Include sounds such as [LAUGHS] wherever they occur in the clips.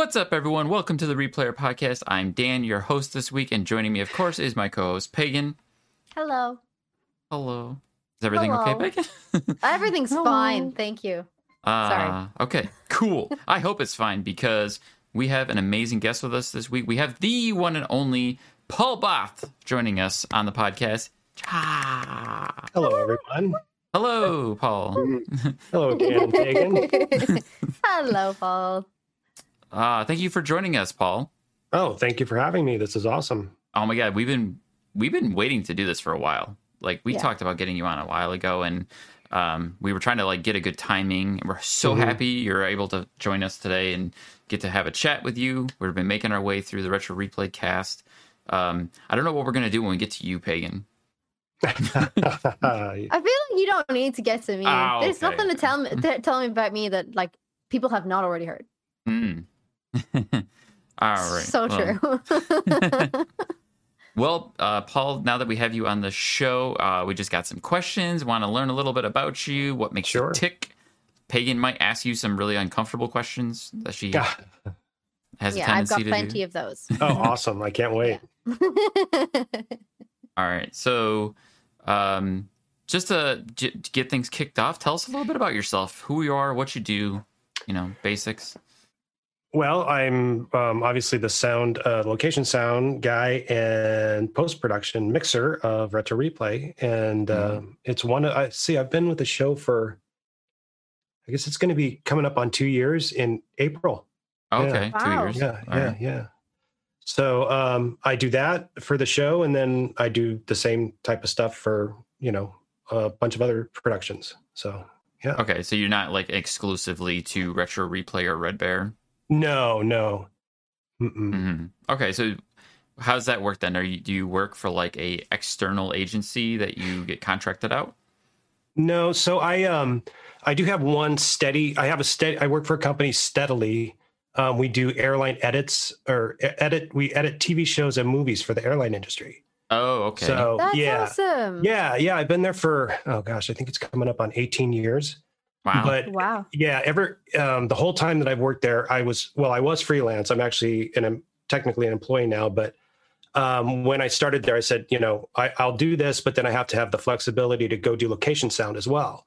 What's up, everyone? Welcome to the Replayer Podcast. I'm Dan, your host this week, and joining me, of course, is my co-host Pagan. Hello. Hello. Is everything Hello. okay, Pagan? [LAUGHS] Everything's fine. Thank you. Uh, Sorry. okay, cool. I hope it's fine because we have an amazing guest with us this week. We have the one and only Paul Both joining us on the podcast. Ah. Hello, everyone. Hello, Paul. [LAUGHS] Hello, Dan Pagan. [LAUGHS] Hello, Paul. Uh, thank you for joining us, Paul. Oh, thank you for having me. This is awesome. Oh my god, we've been we've been waiting to do this for a while. Like we Yeah. talked about getting you on a while ago, and um, we were trying to like get a good timing. We're so Mhm. happy you're able to join us today and get to have a chat with you. We've been making our way through the retro replay cast. Um, I don't know what we're gonna do when we get to you, Pagan. [LAUGHS] I feel like you don't need to get to me. Oh, There's okay, nothing to tell me to tell me about me that like people have not already heard. Hmm. [LAUGHS] All right. So well- true. [LAUGHS] [LAUGHS] Well, uh, Paul, now that we have you on the show, uh, we just got some questions. Want to learn a little bit about you, what makes Sure. you tick. Pagan might ask you some really uncomfortable questions that she has a tendency to. yeah, I've got plenty do. of those. oh, awesome. I can't wait. All right, so um, just to, j- to get things kicked off, tell us a little bit about yourself, who you are, what you do, you know, basics. Well, I'm um, obviously the sound, uh, location sound guy and post production mixer of Retro Replay. And Mhm. um, it's one, I see, I've been with the show for, I guess it's going to be coming up on two years in April. Okay, two Wow. years. Yeah, All yeah, right. yeah. So um, I do that for the show, and then I do the same type of stuff for you know a bunch of other productions. So yeah. Okay, so you're not like exclusively to Retro Replay or Red Bear. No, no. Mm-mm. hmm Okay, so how's that work then? Are you do you work for like a external agency that you get contracted out? No, so I um I do have one steady. I have a steady. I work for a company steadily. Um, we do airline edits or edit. We edit TV shows and movies for the airline industry. Oh, okay. So That's yeah, awesome. yeah, yeah. I've been there for oh gosh, I think it's coming up on 18 years. Wow. But Wow. yeah ever um, the whole time that i've worked there i was well i was freelance i'm actually and I'm technically an employee now but um, when i started there i said you know I, i'll do this but then i have to have the flexibility to go do location sound as well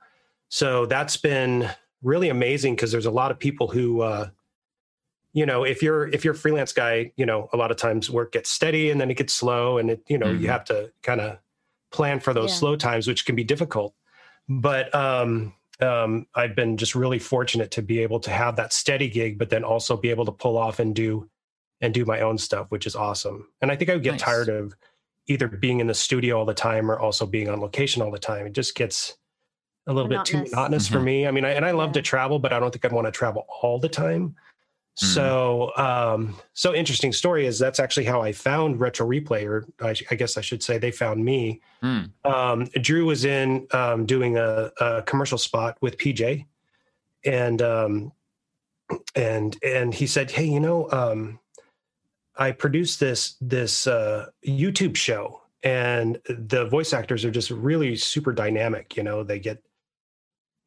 so that's been really amazing because there's a lot of people who uh, you know if you're if you're a freelance guy you know a lot of times work gets steady and then it gets slow and it you know Mhm. you have to kind of plan for those Yeah. slow times which can be difficult but um um, I've been just really fortunate to be able to have that steady gig, but then also be able to pull off and do and do my own stuff, which is awesome. And I think I would get Nice. tired of either being in the studio all the time or also being on location all the time. It just gets a little bit too Monotonous. monotonous for me. I mean, I, and I love to travel, but I don't think I'd want to travel all the time. Mhm. So, um, so interesting story is that's actually how I found Retro Replay, or I, I guess I should say they found me Hmm. um, Drew was in um, doing a, a commercial spot with PJ, and um, and and he said, "Hey, you know, um, I produced this this uh, YouTube show, and the voice actors are just really super dynamic. You know, they get."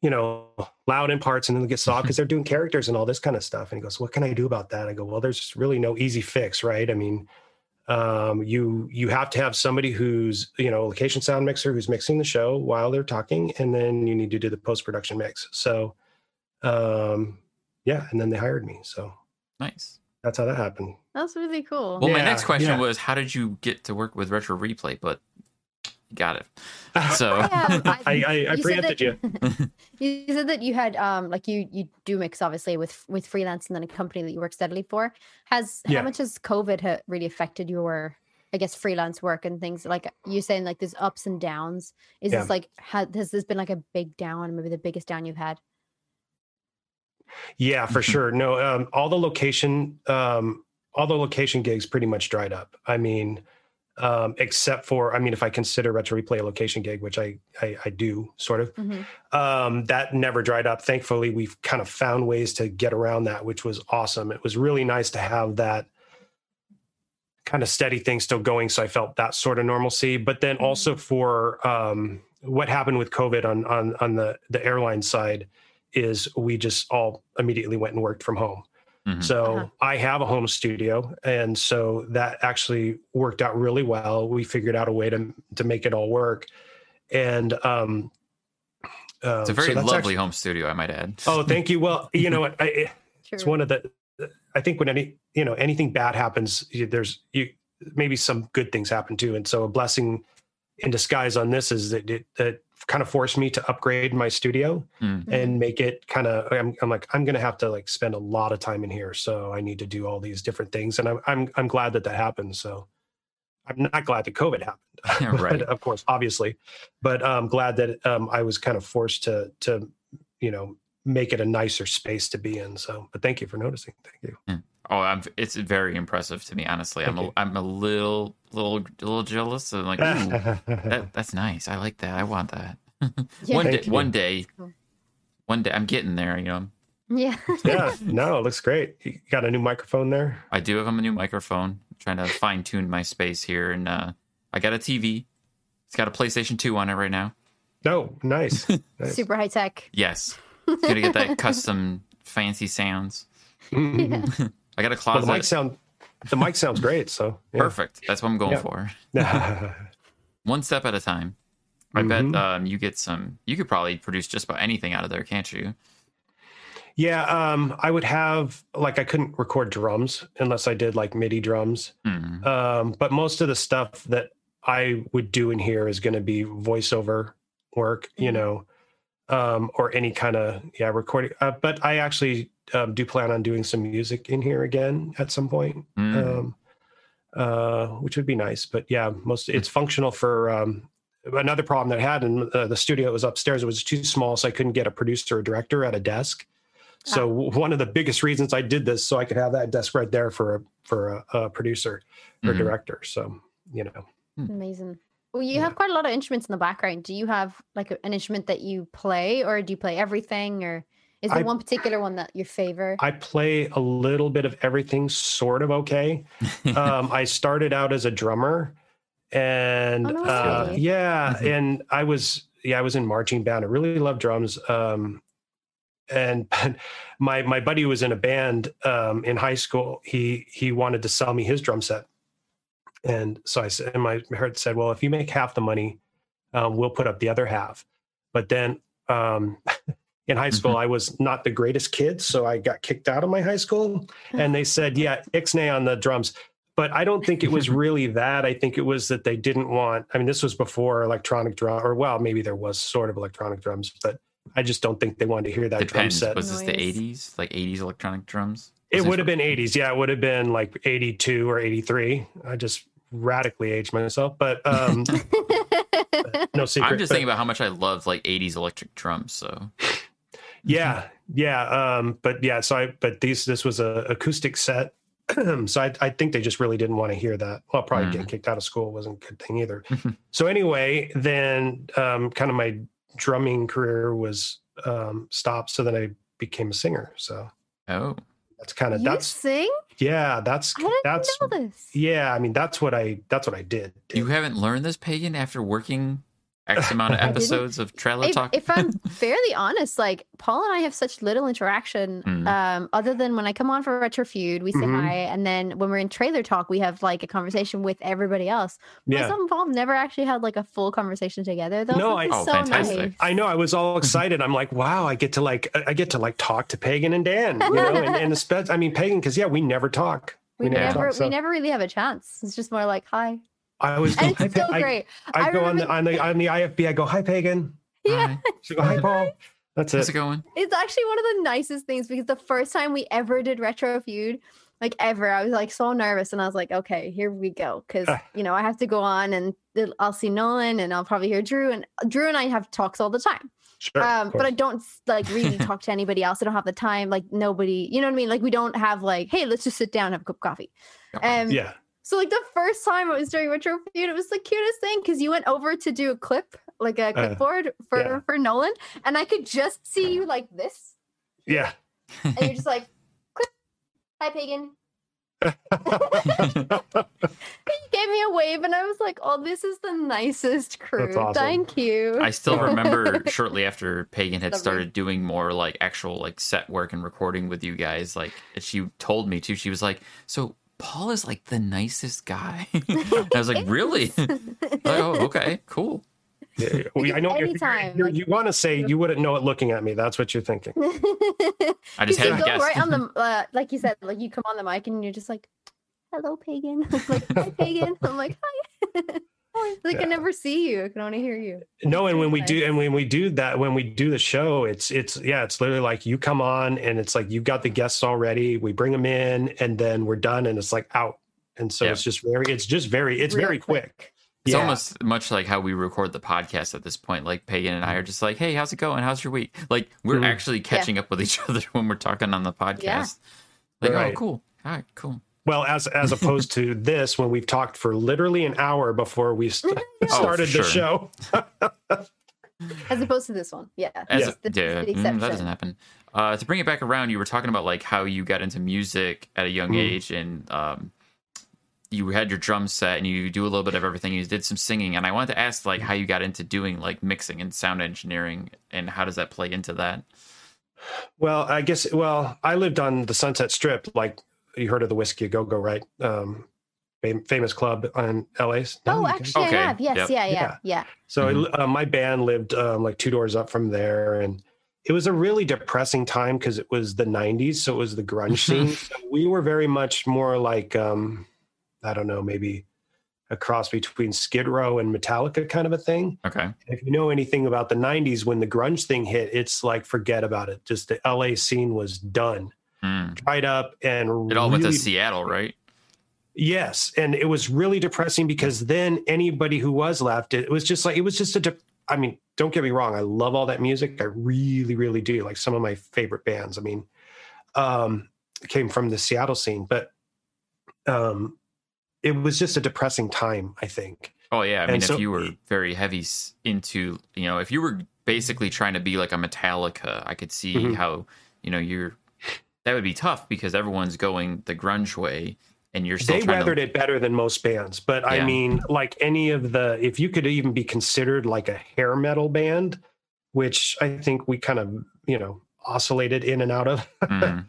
You know, loud in parts, and then they get soft because they're doing characters and all this kind of stuff. And he goes, "What can I do about that?" I go, "Well, there's really no easy fix, right? I mean, um, you you have to have somebody who's you know location sound mixer who's mixing the show while they're talking and then you need to do the post production mix so um yeah and then they hired me so Nice. that's how that happened That's really cool. Well, my next question yeah. was, how did you get to work with Retro Replay? But got it. [LAUGHS] So Yeah, [LAUGHS] I, I, I you preempted that- you. [LAUGHS] You said that you had um like you you do mix obviously with with freelance and then a company that you work steadily for. Has Yeah. how much has COVID ha- really affected your I guess freelance work and things like you saying like there's ups and downs. Is Yeah. this like ha- has this been like a big down, maybe the biggest down you've had? Yeah, for sure. No, um, all the location, um, all the location gigs pretty much dried up. I mean, um, except for, I mean, if I consider retro replay a location gig, which I, I, I do sort of, Mhm. um, that never dried up. Thankfully, we've kind of found ways to get around that, which was awesome. It was really nice to have that kind of steady thing still going. So I felt that sort of normalcy. But then also for um, what happened with COVID on on on the the airline side is we just all immediately went and worked from home. Mhm. So Uh-huh. I have a home studio, and so that actually worked out really well. We figured out a way to to make it all work, and um, um, it's a very that's lovely actually- home studio, I might add. oh, thank you. Well, you know what? I, [LAUGHS] it's one of the. I think when any you know anything bad happens, there's you maybe some good things happen too, and so a blessing in disguise on this is that it that kind of forced me to upgrade my studio Mm. and make it kind of I'm, I'm like i'm gonna have to like spend a lot of time in here so i need to do all these different things and i'm i'm, I'm glad that that happened so i'm not glad that covid happened [LAUGHS] [LAUGHS] Right. of course obviously but i'm glad that um, i was kind of forced to to you know make it a nicer space to be in so but thank you for noticing thank you Oh, I'm, it's very impressive to me, honestly. I'm Thank a, you. I'm a little, little, little jealous. I'm like, ooh, [LAUGHS] that, that's nice. I like that. I want that. [LAUGHS] Yeah. one day, you. one day, one day. I'm getting there. You know, Yeah. yeah no it looks great you got a new microphone there I do have a new microphone. I'm trying to fine tune my space here, and uh, I got a TV. It's got a PlayStation Two on it right now. no nice, [LAUGHS] nice. Super high tech. Yes, gonna get that custom fancy sounds. Mhm. I got a well, closet. the mic sound the mic sounds great so [LAUGHS] yeah. Perfect. That's what I'm going Yeah. for. [LAUGHS] One step at a time. I Mhm. bet um, you get some. You could probably produce just about anything out of there, can't you? Yeah, um, I would have like I couldn't record drums unless I did like MIDI drums. Hmm. Um, but most of the stuff that I would do in here is going to be voiceover work, you Mhm. know, um, or any kind of yeah recording. Uh, but I actually um, do plan on doing some music in here again at some point, Mm. um, uh, which would be nice. But yeah, most it's functional for. Um, another problem that I had in uh, the studio that was upstairs it was too small, so I couldn't get a producer or director at a desk. So w one of the biggest reasons I did this so I could have that desk right there for a for a, a producer or Mhm. director. So you know, Amazing. Well, you Yeah. have quite a lot of instruments in the background. Do you have like an instrument that you play, or do you play everything, or is there I- one particular one that you favor? I play a little bit of everything, sort of okay. [LAUGHS] um, I started out as a drummer, and Oh, no uh, way. yeah, Mhm. and I was yeah I was in marching band. I really love drums. Um, and [LAUGHS] my my buddy was in a band um, in high school. He he wanted to sell me his drum set, and so I said, and my heart said, well, if you make half the money, um, we'll put up the other half. But then um, [LAUGHS] in high school, I was not the greatest kid, so I got kicked out of my high school, and they said, yeah, ixnay on the drums. But I don't think it was [LAUGHS] really that. I think it was that they didn't want. I mean, this was before electronic drum, or well, maybe there was sort of electronic drums, but I just don't think they wanted to hear that drum set. Was this the '80s, like '80s electronic drums? It would have been 80s. Yeah, it would have been like 82 or 83. I just radically aged myself, but um, [LAUGHS] no secret. I'm just but thinking about how much I love like '80s electric drums. So [LAUGHS] yeah, yeah. Um, but yeah, so I, but these, this was a acoustic set. [CLEARS THROAT] so I, I think they just really didn't want to hear that. Well, probably Mm. getting kicked out of school wasn't a good thing either. so anyway, then um, kind of my drumming career was um, stopped. So then I became a singer. So oh, that's kind of, you that's, sing? yeah, that's, I didn't that's, know this. yeah. I mean, that's what I, that's what I did. you haven't learned this pagan after working X amount of [LAUGHS] episodes of Trailer If, Talk. if I'm [LAUGHS] fairly honest, like Paul and I have such little interaction, Mm. um, other than when I come on for Retro Feud, we say Mhm. hi, and then when we're in Trailer Talk, we have like a conversation with everybody else. Yeah. Myself and Paul have never actually had like a full conversation together, though. No, I- is Oh, so fantastic. nice. I know. I was all excited. I'm like, wow, I get to like, I get to like talk to Pagan and Dan, you know, and, and [LAUGHS] especially, I mean, Pagan, because yeah, we never talk. We never never, talk, so- we never really have a chance. It's just more like hi. I was And it's so Pa- I, great. I I go on the on the [LAUGHS] on the IFB. I go hi pagan. Yeah. Hi. She go hi [LAUGHS] Paul. That's How's it. it going? It's actually one of the nicest things because the first time we ever did retro feud, like ever, I was like so nervous and I was like, okay, here we go. Cause Ah. you know, I have to go on and I'll see Nolan and I'll probably hear Drew and Drew and I have talks all the time. Sure, Um, but I don't like really [LAUGHS] talk to anybody else. I don't have the time. Like nobody, you know what I mean? Like we don't have like, hey, let's just sit down and have a cup of coffee. Um, yeah. So like the first time I was doing retro feud, it was the cutest thing because you went over to do a clip, like a Uh, clipboard for yeah. for Nolan, and I could just see you like this, Yeah. and you're just like, clip, hi pagan. [LAUGHS] You gave me a wave, and I was like, oh, this is the nicest crew. awesome. Thank you. I still [LAUGHS] remember shortly after Pagan had Lovely. started doing more like actual like set work and recording with you guys, like she told me too. She was like, "So Paul is like the nicest guy." [LAUGHS] [LAUGHS] I was like, "Really?" [LAUGHS] Like, oh, okay, cool. Yeah, yeah. Well, I know what you're, Anytime, you're, like- you want to say you wouldn't know it looking at me. That's what you're thinking. I just had go to guess. right on the, uh, like you said, like you come on the mic and you're just like, "Hello, pagan." Like, "Hi, pagan." I'm like, "Hi." Like I Yeah. never see you. I can only hear you. No, and when we do, and when we do that, when we do the show, it's it's yeah, it's literally like you come on, and it's like you've got the guests already. We bring them in, and then we're done, and it's like out. And so Yeah. it's just very, it's just very, it's Real very quick. It's Yeah. almost much like how we record the podcast at this point. Like Pagan and I are just like, "Hey, how's it going? How's your week?" Like we're Mhm. actually catching up with each [LAUGHS] other when we're talking on the podcast. Like, Right. oh, cool. All right, cool. Well, as as opposed to [LAUGHS] this, when we've talked for literally an hour before we st- started sure. the show. As opposed to this one, yeah. As Yeah. a- This yeah, the mm, that doesn't happen. Uh, to bring it back around, you were talking about like how you got into music at a young Mm. age, and um, you had your drum set, and you do a little bit of everything. You did some singing, and I wanted to ask like how you got into doing like mixing and sound engineering, and how does that play into that? Well, I guess. Well, I lived on the Sunset Strip. Like you heard of the Whisky a Go Go, right? Um, fam- famous club on LA's. Oh, actually, Okay, I have. Yes, yep. yeah, yeah, Yeah. yeah. So Mhm. uh, my band lived um, like two doors up from there, and it was a really depressing time because it was the '90s, so it was the grunge [LAUGHS] scene. So we were very much more like um, I don't know, maybe a cross between Skid Row and Metallica kind of a thing. Okay, If you know anything about the '90s, when the grunge thing hit, it's like forget about it. Just the LA scene was done, Mm. dried up, and it all went to Seattle, right? Yes, and it was really depressing because then anybody who was left, it was just like it was just a. De- I mean, don't get me wrong, I love all that music. I really, really do. Like some of my favorite bands. I mean, um, came from the Seattle scene, but um, it was just a depressing time. I think. Oh yeah, I And mean, so- if you were very heavy into, you know, if you were basically trying to be like a Metallica, I could see Mhm. how, you know, you're that would be tough because everyone's going the grunge way, and you're still They weathered to. it better than most bands, but I mean, like any of the, if you could even be considered like a hair metal band, which I think we kind of, you know, oscillated in and out of. Mm,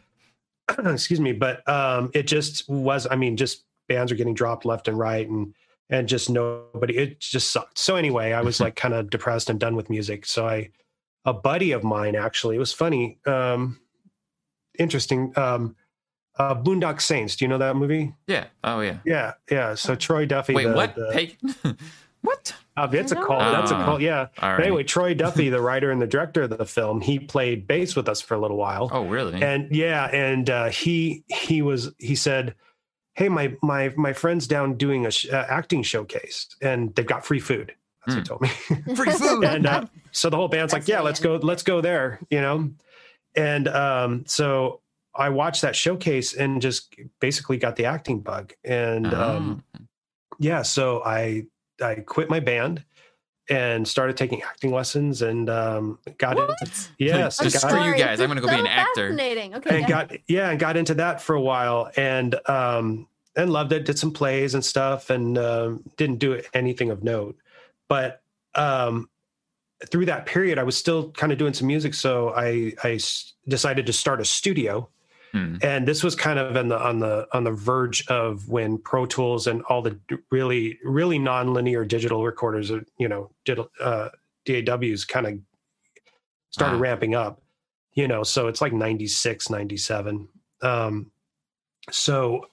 [LAUGHS] excuse me but um it just was i mean just bands are getting dropped left and right and and just nobody it just sucked so anyway i was like [LAUGHS] kind of depressed and done with music so i a buddy of mine actually it was funny um interesting um uh boondock saints do you know that movie yeah. Oh yeah. yeah yeah so troy duffy Wait, the, what? the- Hey, [LAUGHS] what? uh, it's a I know cult that's a call. yeah right. anyway troy duffy [LAUGHS] the writer and the director of the film he played bass with us for a little while Oh really? and yeah and uh, he he was he said hey my my my friend's down doing a sh- uh, acting showcase and they've got free food that's what he told me Free food. [LAUGHS] and uh, so the whole band's like yeah let's go let's go there you know and um so i watched that showcase and just basically got the acting bug and um Oh. yeah so i i quit my band and started taking acting lessons and um got What? into yes Just got- screw you guys, this I'm gonna is go be an actor. Fascinating. Okay. and yeah. got yeah and got into that for a while and um and loved it did some plays and stuff and um didn't do anything of note but um through that period i was still kind of doing some music so i i decided to start a studio Hmm. and this was kind of on the on the on the verge of when pro tools and all the really really non-linear digital recorders uh, you know uh daws kind of started Ah. ramping up you know so it's like 96 97 um so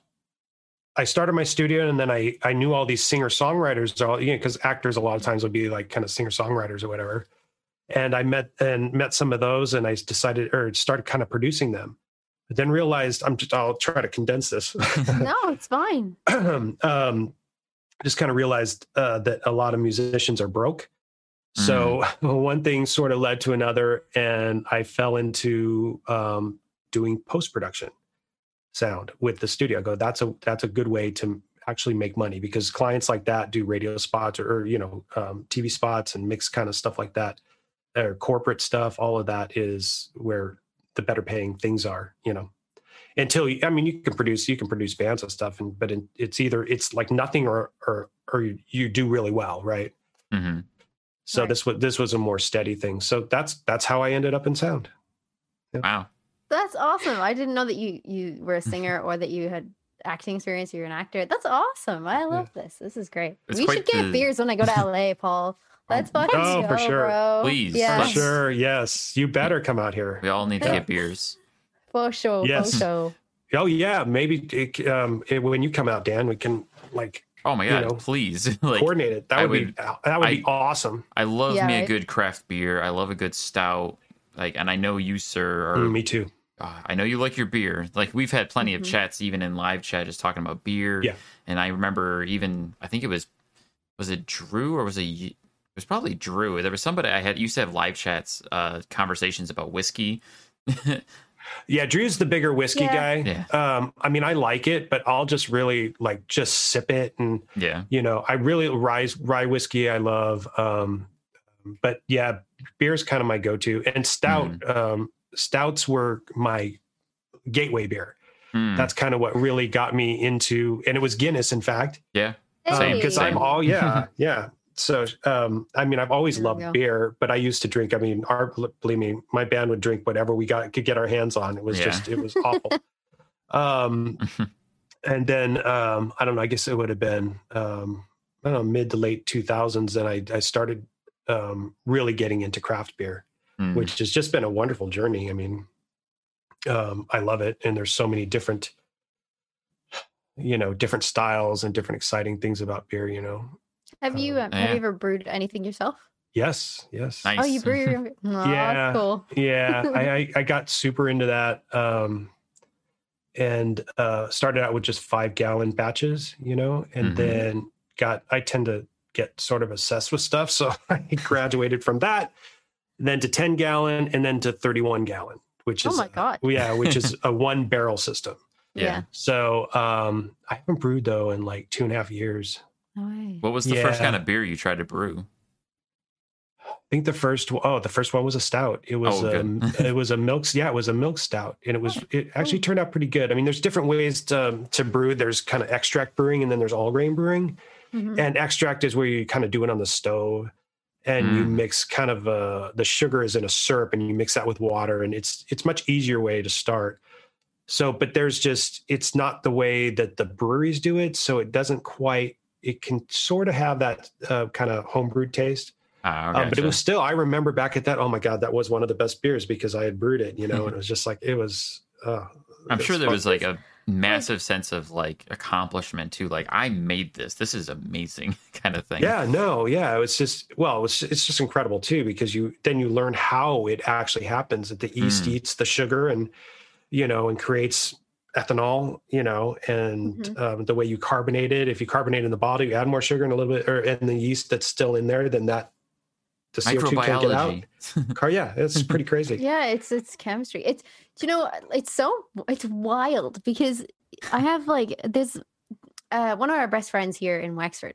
I started my studio and then I I knew all these singer songwriters all you know because actors a lot of times would be like kind of singer songwriters or whatever, and I met and met some of those and I decided or started kind of producing them, but then realized I'm just I'll try to condense this. [LAUGHS] [LAUGHS] no, it's fine. [CLEARS THROAT] um, just kind of realized uh, that a lot of musicians are broke. So [LAUGHS] one thing sort of led to another, and I fell into um, doing post production sound with the studio. I go, that's a that's a good way to actually make money because clients like that do radio spots or, or you know um, TV spots and mix kind of stuff like that, or corporate stuff. All of that is where the better paying things are. You know, until you, I mean you can produce you can produce bands and stuff, and but in, it's either it's like nothing or or or you, you do really well, right? hmm So Right. this was this was a more steady thing. So that's that's how I ended up in sound. Wow. That's awesome. I didn't know that you you were a [LAUGHS] singer or that you had acting experience. You're an actor. That's awesome. I love this. This is great. It's we should get the- beers when I go to [LAUGHS] LA, Paul. Let's Oh, fucking Oh, go, for sure. bro. Please, yeah, let's- Sure, yes, you better come out here. We all need to get beers. [LAUGHS] for sure. Yes. For sure. Oh yeah, maybe it, um, it- when you come out, Dan, we can like Oh my You god, know, please. like coordinate it. That I would, be that would be awesome. I love Yeah, me a good craft beer. I love a good stout. Like and I know you sir are Mm, me too. Uh, I know you like your beer. Like we've had plenty Mhm. of chats even in live chat just talking about beer. Yeah. And I remember even I think it was was it Drew or was it it was probably Drew. There was somebody I had used to have live chats uh conversations about whiskey. [LAUGHS] Yeah, Drew's the bigger whiskey Yeah. guy. Yeah. Um, I mean, I like it, but I'll just really like just sip it, and yeah. you know, I really rye rye whiskey. I love. Um, but yeah, beer is kind of my go-to, and stout. Mm-hmm. Um, stouts were my gateway beer. Hmm. That's kind of what really got me into, and it was Guinness, in fact. yeah. Hey. because Same. I'm all yeah, [LAUGHS] yeah. So um, I mean, I've always loved go. beer, but I used to drink. I mean, our believe me, my band would drink whatever we got could get our hands on. It was Yeah. just it was awful. [LAUGHS] um, [LAUGHS] and then um, I don't know. I guess it would have been um, I don't know mid to late 2000s, and I I started um, really getting into craft beer Hmm. which has just been a wonderful journey. I mean, um, I love it, and there's so many different, you know, different styles and different exciting things about beer. You know, Have you um, have Yeah. you ever brewed anything yourself? yes, yes, Nice. Oh, you brew your own. Oh, Yeah. that's cool. yeah. I, I [LAUGHS] I got super into that, um, and uh, started out with just five gallon batches, you know, and Mhm. then got. I tend to get sort of obsessed with stuff, [LAUGHS] so I graduated from that, then to ten gallon, and then to thirty one gallon, which Oh is my god. yeah, which is [LAUGHS] a one barrel system. Yeah. Yeah. So um, I haven't brewed though in like two and a half years. No. What was the first kind of beer you tried to brew? I think the first oh the first one was a stout. It was Oh, um, it was a [LAUGHS] milk yeah it was a milk stout and it was it actually turned out pretty good. I mean there's different ways to to brew. There's kind of extract brewing and then there's all grain brewing. Mhm. And extract is where you kind of do it on the stove and you Mm. mix kind of uh the sugar is in a syrup and you mix that with water and it's it's much easier way to start. So but there's just it's not the way that the breweries do it so it doesn't quite it can sort of have that uh, kind of homebrewed taste. Ah, Um, but it was still, I remember back at that, oh my God, that was one of the best beers because I had brewed it, you know, [LAUGHS] and it was just like, it was, uh, I'm it sure there was like a massive sense of like accomplishment too. Like I made this. This is amazing [LAUGHS] kind of thing. yeah, no, yeah. It was just, well, it's, it's just incredible too, because you, then you learn how it actually happens that the yeast Mm. eats the sugar and, you know, and creates ethanol, you know, and Mhm. um, the way you carbonate it, if you carbonate in the bottle, you add more sugar and a little bit, or, and the yeast that's still in there, then that, the CO2 can't get out. Microbiology. [LAUGHS] Car, yeah, it's pretty [LAUGHS] crazy. Yeah, it's it's chemistry. It's do you know it's so it's wild because I have like this uh one of our best friends here in Wexford.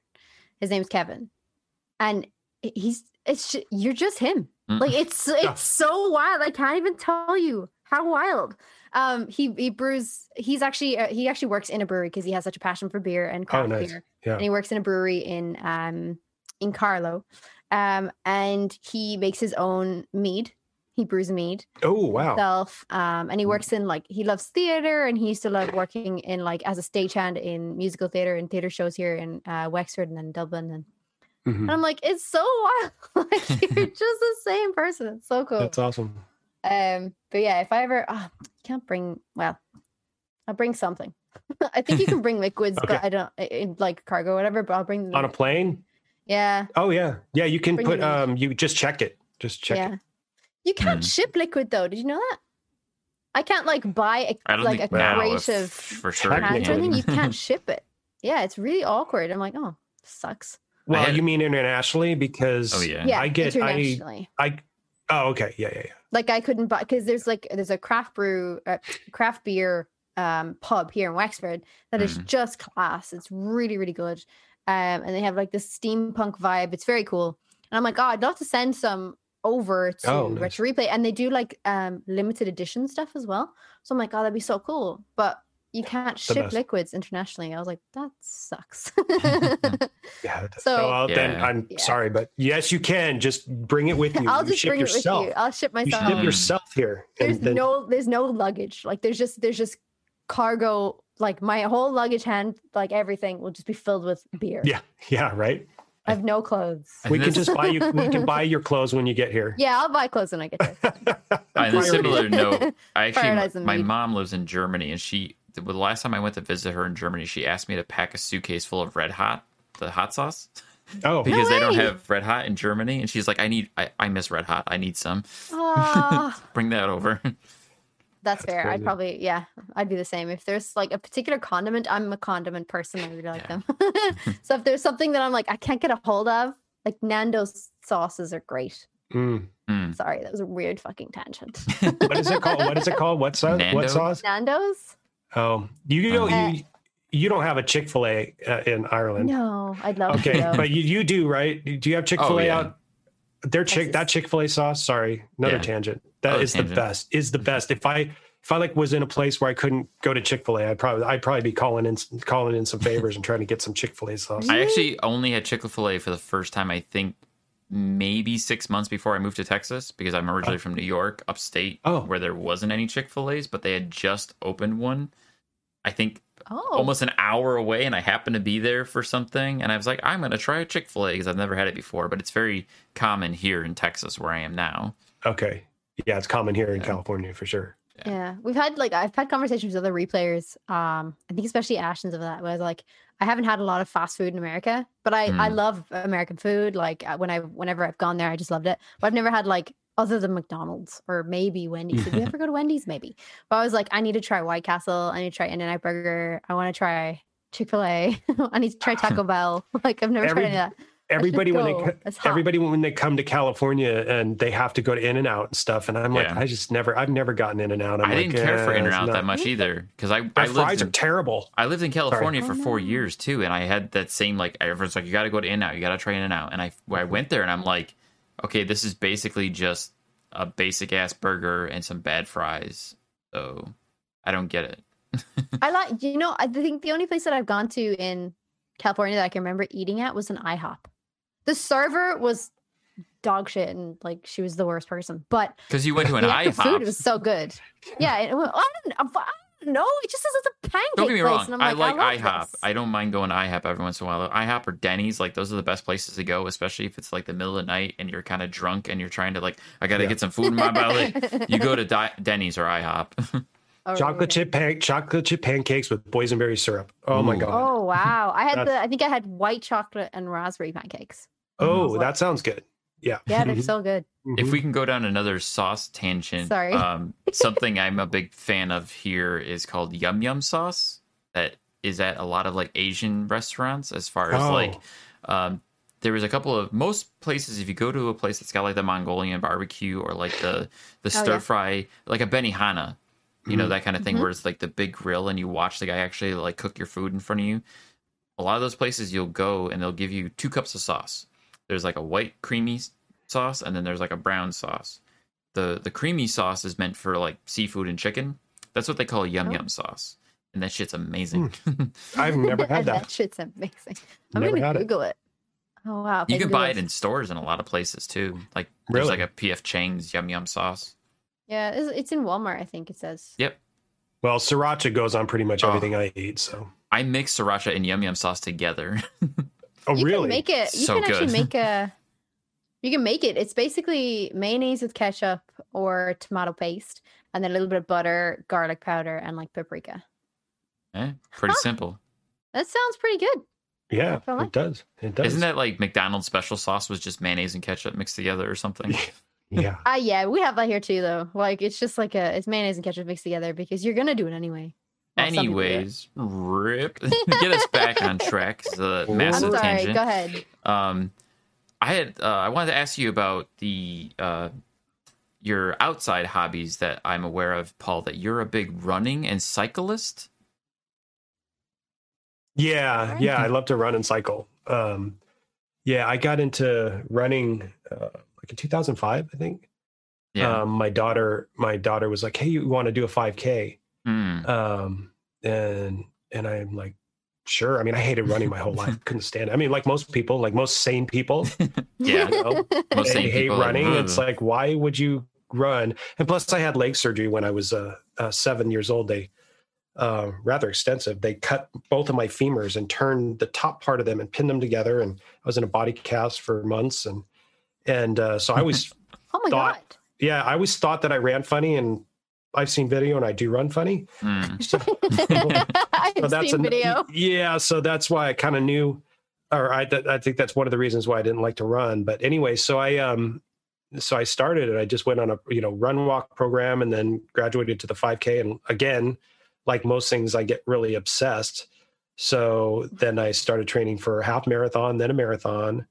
His name's Kevin. And he's it's you're just him. Mm. Like it's [LAUGHS] it's so wild. I can't even tell you how wild. Um he he brews he's actually uh, he actually works in a brewery because he has such a passion for beer and craft nice. beer. Yeah. And he works in a brewery in um in Carlow. Um and he makes his own mead. He brews mead Oh, wow. himself. Um, and he Mm. works in like he loves theater, and he used to love working in like as a stagehand in musical theater and theater shows here in uh, Wexford and then Dublin. And, Mhm. and I'm like, it's so wild. [LAUGHS] like you're [LAUGHS] just the same person. It's so cool. That's awesome. Um, but yeah, if I ever oh, can't bring well, I'll bring something. [LAUGHS] I think you can bring liquids, Okay. but I don't in like cargo or whatever. But I'll bring them. On a plane? Yeah, Oh yeah. Yeah, you can Bring put it in. um you just check it. Just check yeah. it. You can't Hmm. ship liquid though. Did you know that? I can't like buy a, I don't like think a now crate if- of for sure. cans or Technically. anything. You [LAUGHS] can't ship it. Yeah, it's really awkward. I'm like, oh, sucks. Well, had- you mean internationally because Oh yeah. Yeah, I get- I- internationally. I Oh, okay. Yeah, yeah, yeah. like I couldn't buy because there's like there's a craft brew, uh, craft beer um pub here in Wexford that is Mm. just class. It's really really good, um, and they have like this steampunk vibe. It's very cool, and I'm like, oh, I'd love to send some over to Oh, nice. Retro Replay, and they do like um limited edition stuff as well. So I'm like, oh, that'd be so cool, but you can't The ship best. liquids internationally. I was like, that sucks. [LAUGHS] Yeah. So- well, then I'm Yeah. sorry, but yes, you can. Just bring it with you. I'll You just ship bring yourself. it with you. I'll ship myself. You myself. ship Mm. yourself here. there's then- no there's no luggage like there's just there's just cargo like my whole luggage hand like everything will just be filled with beer Yeah, yeah, right. i have no clothes I We think can just buy you. We can buy your clothes when you get here. yeah i'll buy clothes when i get here. [LAUGHS] On a Priorities. similar note, I actually Prioritize the my mom lives in Germany, and she the the last time I went to visit her in Germany, she asked me to pack a suitcase full of Red Hot, the hot sauce, Oh, [LAUGHS] because they don't have Red Hot in Germany. And she's like, I need, I, I miss Red Hot. I need some. [LAUGHS] Bring that over. That's fair i'd probably yeah i'd be the same if there's like a particular condiment i'm a condiment person i really like Yeah. them [LAUGHS] [LAUGHS] so if there's something that i'm like i can't get a hold of like nando's sauces are great Mm. Mm. sorry that was a weird fucking tangent [LAUGHS] what is it called? What is it called? What sauce? Nando? What sauce? nando's Oh, you don't. Uh, you, you don't have a Chick Fil A uh, in Ireland. no i'd love Okay, to but you, you do, right? Do you have Chick Fil A Oh, yeah. out? Their chick Texas. that Chick Fil A sauce. Sorry, another Yeah. tangent. That Other is tangent. the best. Is the mm-hmm. best. If I if I like was in a place where I couldn't go to Chick Fil A, I'd probably I'd probably be calling in calling in some favors and trying to get some Chick Fil A sauce. I actually only had Chick Fil A for the first time. I think maybe six months before I moved to Texas because I'm originally oh. from New York, upstate, Oh. where there wasn't any Chick Fil A's, but they had just opened one. I think oh almost an hour away, and I happened to be there for something, and I was like, I'm gonna try a Chick Fil A because I've never had it before, but it's very common here in Texas where I am now. Okay, yeah, it's common here in Yeah. California for sure. Yeah, we've had like I've had conversations with other replayers. Um, I think especially Ashton's of that. Where I was like, I haven't had a lot of fast food in America, but I I Mm. love American food. Like uh, when I whenever I've gone there, I just loved it. But I've never had like other than McDonald's or maybe Wendy's. Did we [LAUGHS] ever go to Wendy's? Maybe. But I was like, I need to try White Castle. I need to try In and Out Burger. I want to try Chick Fil A. [LAUGHS] I need to try Taco [LAUGHS] Bell. Like I've never Every- tried any of that. Everybody when they go. co- everybody when they come to California and they have to go to In and Out and stuff, and I'm like, Yeah. I just never I've never gotten In and Out. I didn't care for In and Out that much. much either because I, I Their lived fries in, are terrible. I lived in California Oh, for four no. years too, and I had that same like everyone's like, you got to go to In and Out, you got to try In and Out, and I I went there and I'm like, okay, this is basically just a basic ass burger and some bad fries, so I don't get it. I [LAUGHS] like, you know, I think the only place that I've gone to in California that I can remember eating at was an IHOP. The server was dog shit and like she was the worst person, but Because you went to an [LAUGHS] actual food was so good. Yeah, it, well, I don't, I don't know. It just says it's a pancake Don't get me place, wrong. and I'm I like, like I love IHOP. this. I don't mind going to IHOP every once in a while. IHOP or Denny's, like those are the best places to go, especially if it's like the middle of the night and you're kind of drunk and you're trying to like, I got to Yeah. get some food in my belly. [LAUGHS] You go to Di- Denny's or IHOP. [LAUGHS] Oh, chocolate really? chip pan- chocolate chip pancakes with boysenberry syrup. Oh my god. Oh wow! I had the. I think I had white chocolate and raspberry pancakes. Oh, that sounds good. Yeah. Yeah, they're [LAUGHS] so good. If Mhm. we can go down another sauce tangent, Sorry. um, something I'm a big fan of here is called Yum Yum sauce. That is at a lot of like Asian restaurants. As far as Oh. like, um, there was a couple of most places. If you go to a place that's got like the Mongolian barbecue or like the the Oh, yeah. stir fry, like a Benihana, you know Mhm. that kind of thing, Mhm. where it's like the big grill and you watch the guy actually like cook your food in front of you. A lot of those places you'll go and they'll give you two cups of sauce. There's like a white creamy s- sauce and then there's like a brown sauce. The the creamy sauce is meant for like seafood and chicken. That's what they call yum Oh. yum sauce. And that shit's amazing. Hmm. [LAUGHS] I've never had [LAUGHS] that. that shit's amazing. I'm Never gonna had it. Google it. Oh wow! you can buy it in stores in a lot of places too. Like there's Really? like a PF Chang's yum yum sauce. Yeah, it's, it's in Walmart. I think it says. Yep. Well, sriracha goes on pretty much Oh. everything I eat. So. I mix sriracha and yum yum sauce together. [LAUGHS] Oh, you really? Can make it. You So can actually good. make a. You can make it. It's basically mayonnaise with ketchup or tomato paste, and then a little bit of butter, garlic powder, and like paprika. Eh, [LAUGHS] pretty Huh. simple. That sounds pretty good. Yeah, like it does. It does. Isn't that like McDonald's special sauce was just mayonnaise and ketchup mixed together or something? [LAUGHS] Yeah. Ah, yeah, we have that here too, though. Like it's just like a it's mayonnaise and ketchup mixed together because you're gonna do it anyway. Well, some people do. Anyways, rip. [LAUGHS] Get us back on track. It's a I'm massive sorry. tangent. Go ahead. Um, I had uh, I wanted to ask you about the uh, your outside hobbies that I'm aware of, Paul. That you're a big running and cyclist. Yeah, yeah, I love to run and cycle. Um, yeah, I got into running uh, like in 2005, I think. Yeah. Um, my daughter, my daughter was like, "Hey, you want to do a 5K?" Hmm. Um, and and I'm like, "Sure." I mean, I hated running my whole life. [LAUGHS] Couldn't stand it. I mean, like most people, like most sane people, [LAUGHS] Yeah. you know, Most they sane hate people are like, running. it's like, why would you run? And plus, I had leg surgery when I was uh, uh, seven years old. They uh, rather extensive. They cut both of my femurs and turned the top part of them and pinned them together. And I was in a body cast for months. And and uh, so I always, [LAUGHS] Oh my Thought- god. yeah, I always thought that I ran funny, and I've seen video and I do run funny. Hmm. So, [LAUGHS] I've so that's seen an- video. Yeah, so that's why I kind of knew, or I I think that's one of the reasons why I didn't like to run. But anyway, so I um, so I started and I just went on a you know run walk program and then graduated to the 5K. And again, like most things, I get really obsessed. So then I started training for a half marathon, then a marathon,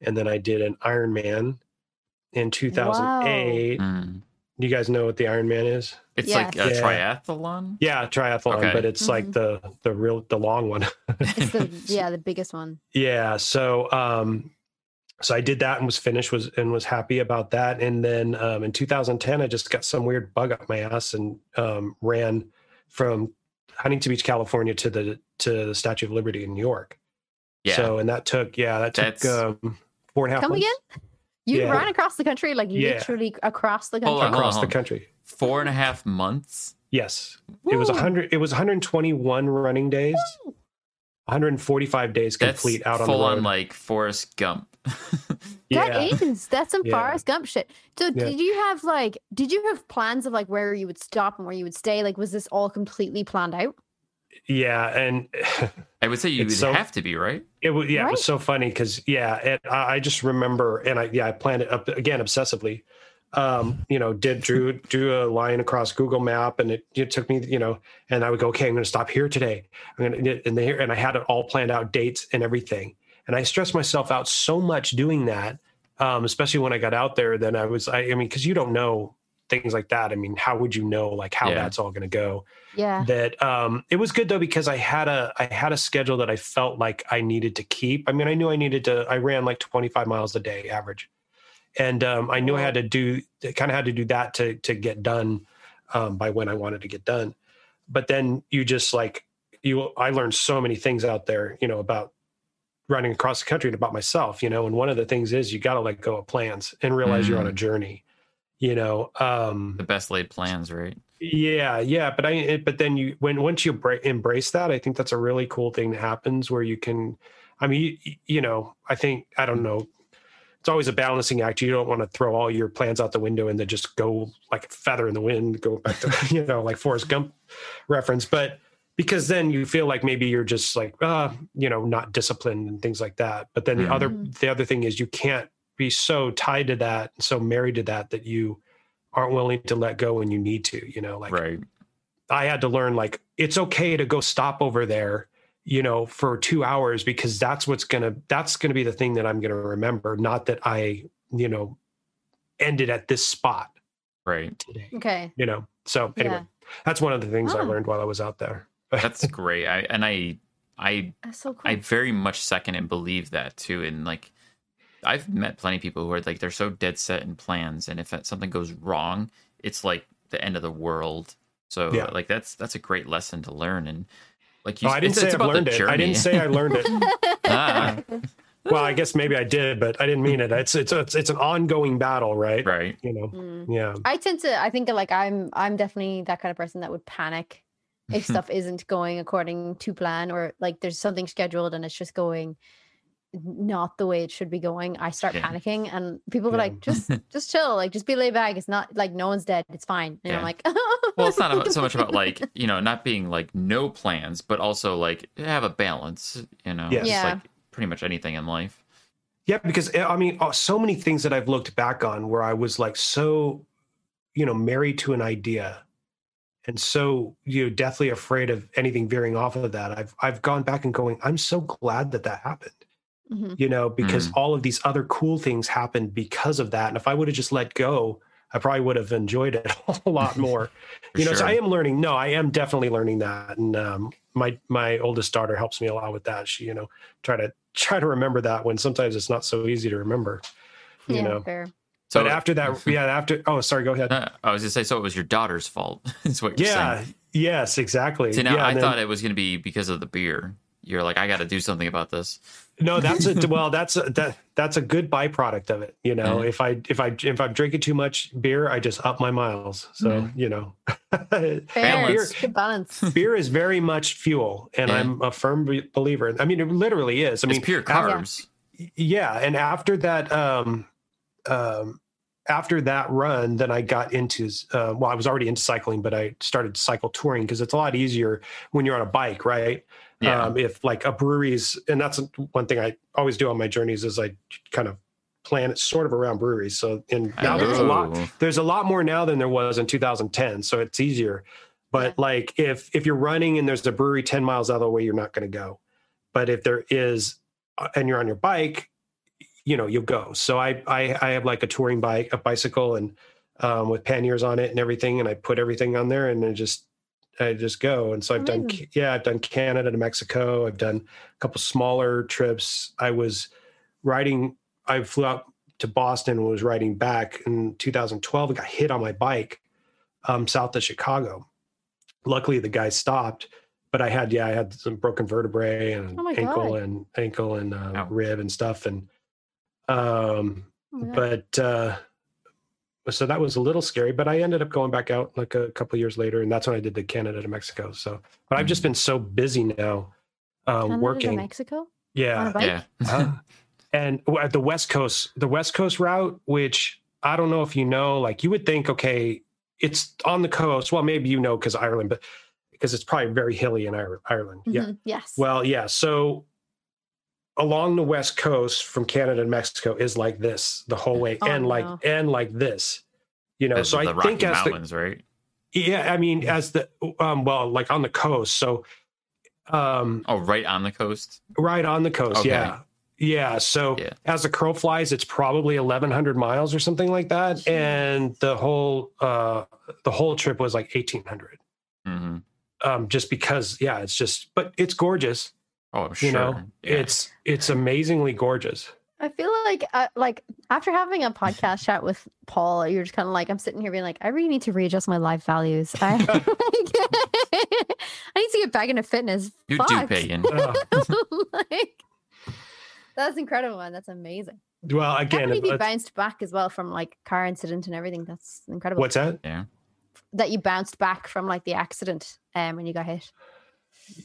and then I did an Ironman in 2008. Hmm. Do you guys know what the Ironman is? It's like a Yes. triathlon. Yeah, triathlon, Okay. but it's like Mhm. the the real the long one. It's the [LAUGHS] yeah, the biggest one. Yeah. So um so I did that and was finished was and was happy about that. And then um in 2010 I just got some weird bug up my ass and um ran from Huntington Beach, California to the to the Statue of Liberty in New York. Yeah. So and that took yeah, that took That's- um four and a half Come months again? You Yeah. ran across the country, like Yeah. literally across the Hold country. on, hold across on, the country. Four and a half months. Yes. It was Woo. 100 it was 121 running days. 145 days That's complete out on the full on like Forrest Gump. [LAUGHS] That is That's some Yeah. Forrest Gump shit. So Yeah. did you have like did you have plans of like where you would stop and where you would stay? Like was this all completely planned out? Yeah, and I would say you would It's so- have to be right. It was yeah, it was so funny because yeah, and I, I just remember, and I yeah, I planned it up again obsessively. Um, you know, did drew drew a line across Google Map, and it, it took me, you know, and I would go, okay, I'm going to stop here today. I'm going to, and there, and I had it all planned out, dates and everything, and I stressed myself out so much doing that, um, especially when I got out there. Then I was, I, I mean, because you don't know things like that. I mean, how would you know like how Yeah. that's all going to go? Yeah. that um it was good though because i had a i had a schedule that i felt like i needed to keep i mean i knew i needed to i ran like 25 miles a day average and um i knew i had to do kind of had to do that to to get done um by when i wanted to get done but then you just like you i learned so many things out there you know about running across the country and about myself you know and one of the things is you got to let go of plans and realize you're on a journey you know um The best laid plans, right? Yeah, yeah, but I it- but then you when once you bra- embrace that, I think that's a really cool thing that happens where you can I mean, you, you know, I think I don't know. It's always a balancing act. You don't want to throw all your plans out the window and then just go like a feather in the wind, go back to, [LAUGHS] you know, like Forrest Gump reference, but because then you feel like maybe you're just like uh, you know, not disciplined and things like that. But then the other Mhm. the other thing is you can't be so tied to that, and so married to that that you aren't willing to let go when you need to, you know, like right. I had to learn like it's okay to go stop over there, you know, for 2 hours because that's what's going to that's going to be the thing that I'm going to remember, not that I, you know, ended at this spot Right. today, Okay. you know. So anyway, Yeah. that's one of the things I Oh. learned while I was out there. That's [LAUGHS] great. I and I I That's so cool. I very much second and believe that too. And like, I've met plenty of people who are like they're so dead set in plans, and if something goes wrong, it's like the end of the world. So Yeah. like that's that's a great lesson to learn. And like you, Oh, I didn't it's, say it's I've about learned the it. I didn't say I learned it. [LAUGHS] Ah, well, I guess maybe I did, but I didn't mean it. It's it's it's, it's an ongoing battle, right? right. You know. Mm. Yeah. I tend to I think like I'm I'm definitely that kind of person that would panic if [LAUGHS] stuff isn't going according to plan or like there's something scheduled and it's just going not the way it should be going, I start Yeah. panicking, and people are Yeah. like, "Just, [LAUGHS] just chill, like just be laid back. It's not like no one's dead. It's fine." And Yeah. I'm like, [LAUGHS] Well, it's not about, so much about like [LAUGHS] you know not being like no plans, but also like have a balance. You know, Yes. Just Yeah. like pretty much anything in life. Yeah, because I mean, uh, so many things that I've looked back on where I was like so, you know, married to an idea, and so you know, deathly afraid of anything veering off of that. I've I've gone back and going, I'm so glad that that happened. Mhm. You know, because Mm. all of these other cool things happened because of that. And if I would have just let go, I probably would have enjoyed it [LAUGHS] a lot [LAUGHS] more. You know, so. I am learning. No, I am definitely learning that, and um, my my oldest daughter helps me a lot with that. She, you know, try to [LAUGHS] try to remember that when sometimes it's not so easy to remember. You yeah, know, fair. so but after that, yeah, after oh, sorry, go ahead. uh, I was gonna say, so it was your daughter's fault. is what you're yeah, saying. yes, exactly. So now yeah, I then- thought it was gonna be because of the beer. You're like, I got to do something about this. No, that's a [LAUGHS] well, that's a that that's a good byproduct of it. You know, Mhm. if I if I if I'm drinking too much beer, I just up my miles. So Mhm. you know, [LAUGHS] Balance. Good balance. [LAUGHS] beer is very much fuel, and Yeah. I'm a firm believer. I mean, it literally is. I mean, it's pure after- carbs. yeah and after that um um after that run then i got into uh, well i was already into cycling but i started cycle touring because it's a lot easier when you're on a bike right Yeah. um if like a brewery's, and that's one thing i always do on my journeys is i kind of plan it sort of around breweries. So and now there's a lot there's a lot more now than there was in 2010 so it's easier. But like if if you're running and there's a brewery 10 miles out of the way you're not going to go. But if there is uh, and you're on your bike you know you'll go. So i i, I have like a touring bike a bicycle and um, with panniers on it and everything and i put everything on there and I just i just go. And so i've done yeah i've done canada to mexico. I've done a couple smaller trips. I was riding i flew out to boston and was riding back in 2012 and got hit on my bike um, south of chicago. Luckily the guy stopped but i had yeah i had some broken vertebrae and Oh ankle God. and ankle and uh, rib and stuff. And um Oh but uh so that was a little scary but i ended up going back out like a couple of years later and that's when i did the canada to mexico so but i've just been so busy now um Canada to Mexico yeah. Yeah. uh, [LAUGHS] and at the west coast the west coast route which i don't know if you know like you would think okay it's on the coast well maybe you know because ireland but because it's probably very hilly in ireland yeah Mhm, Yes. well, yeah. So along the west coast from Canada and Mexico is like this the whole way, Oh, and like and like this. You know, Because so of I the think Rocky as the right? yeah, I mean as the um well like on the coast, so um Oh, right on the coast. right on the coast, Okay. yeah. Yeah, so Yeah. as the crow flies, it's probably eleven hundred miles or something like that, Jeez. and the whole uh the whole trip was like eighteen hundred. hmm Um, just because, yeah, it's just, but it's gorgeous. Oh, I'm sure. You know, Yeah. it's it's amazingly gorgeous. I feel like uh, like after having a podcast chat with Paul, you're just kind of like I'm sitting here being like I really need to readjust my life values. I, [LAUGHS] [LAUGHS] I need to get back into fitness. you do, Fuck. pagan. [LAUGHS] Uh, like, that's incredible, man. That's amazing. well, I again, can't you bounced back as well from like car incident and everything. That's incredible. what's that? Yeah, that you bounced back from like the accident um when you got hit.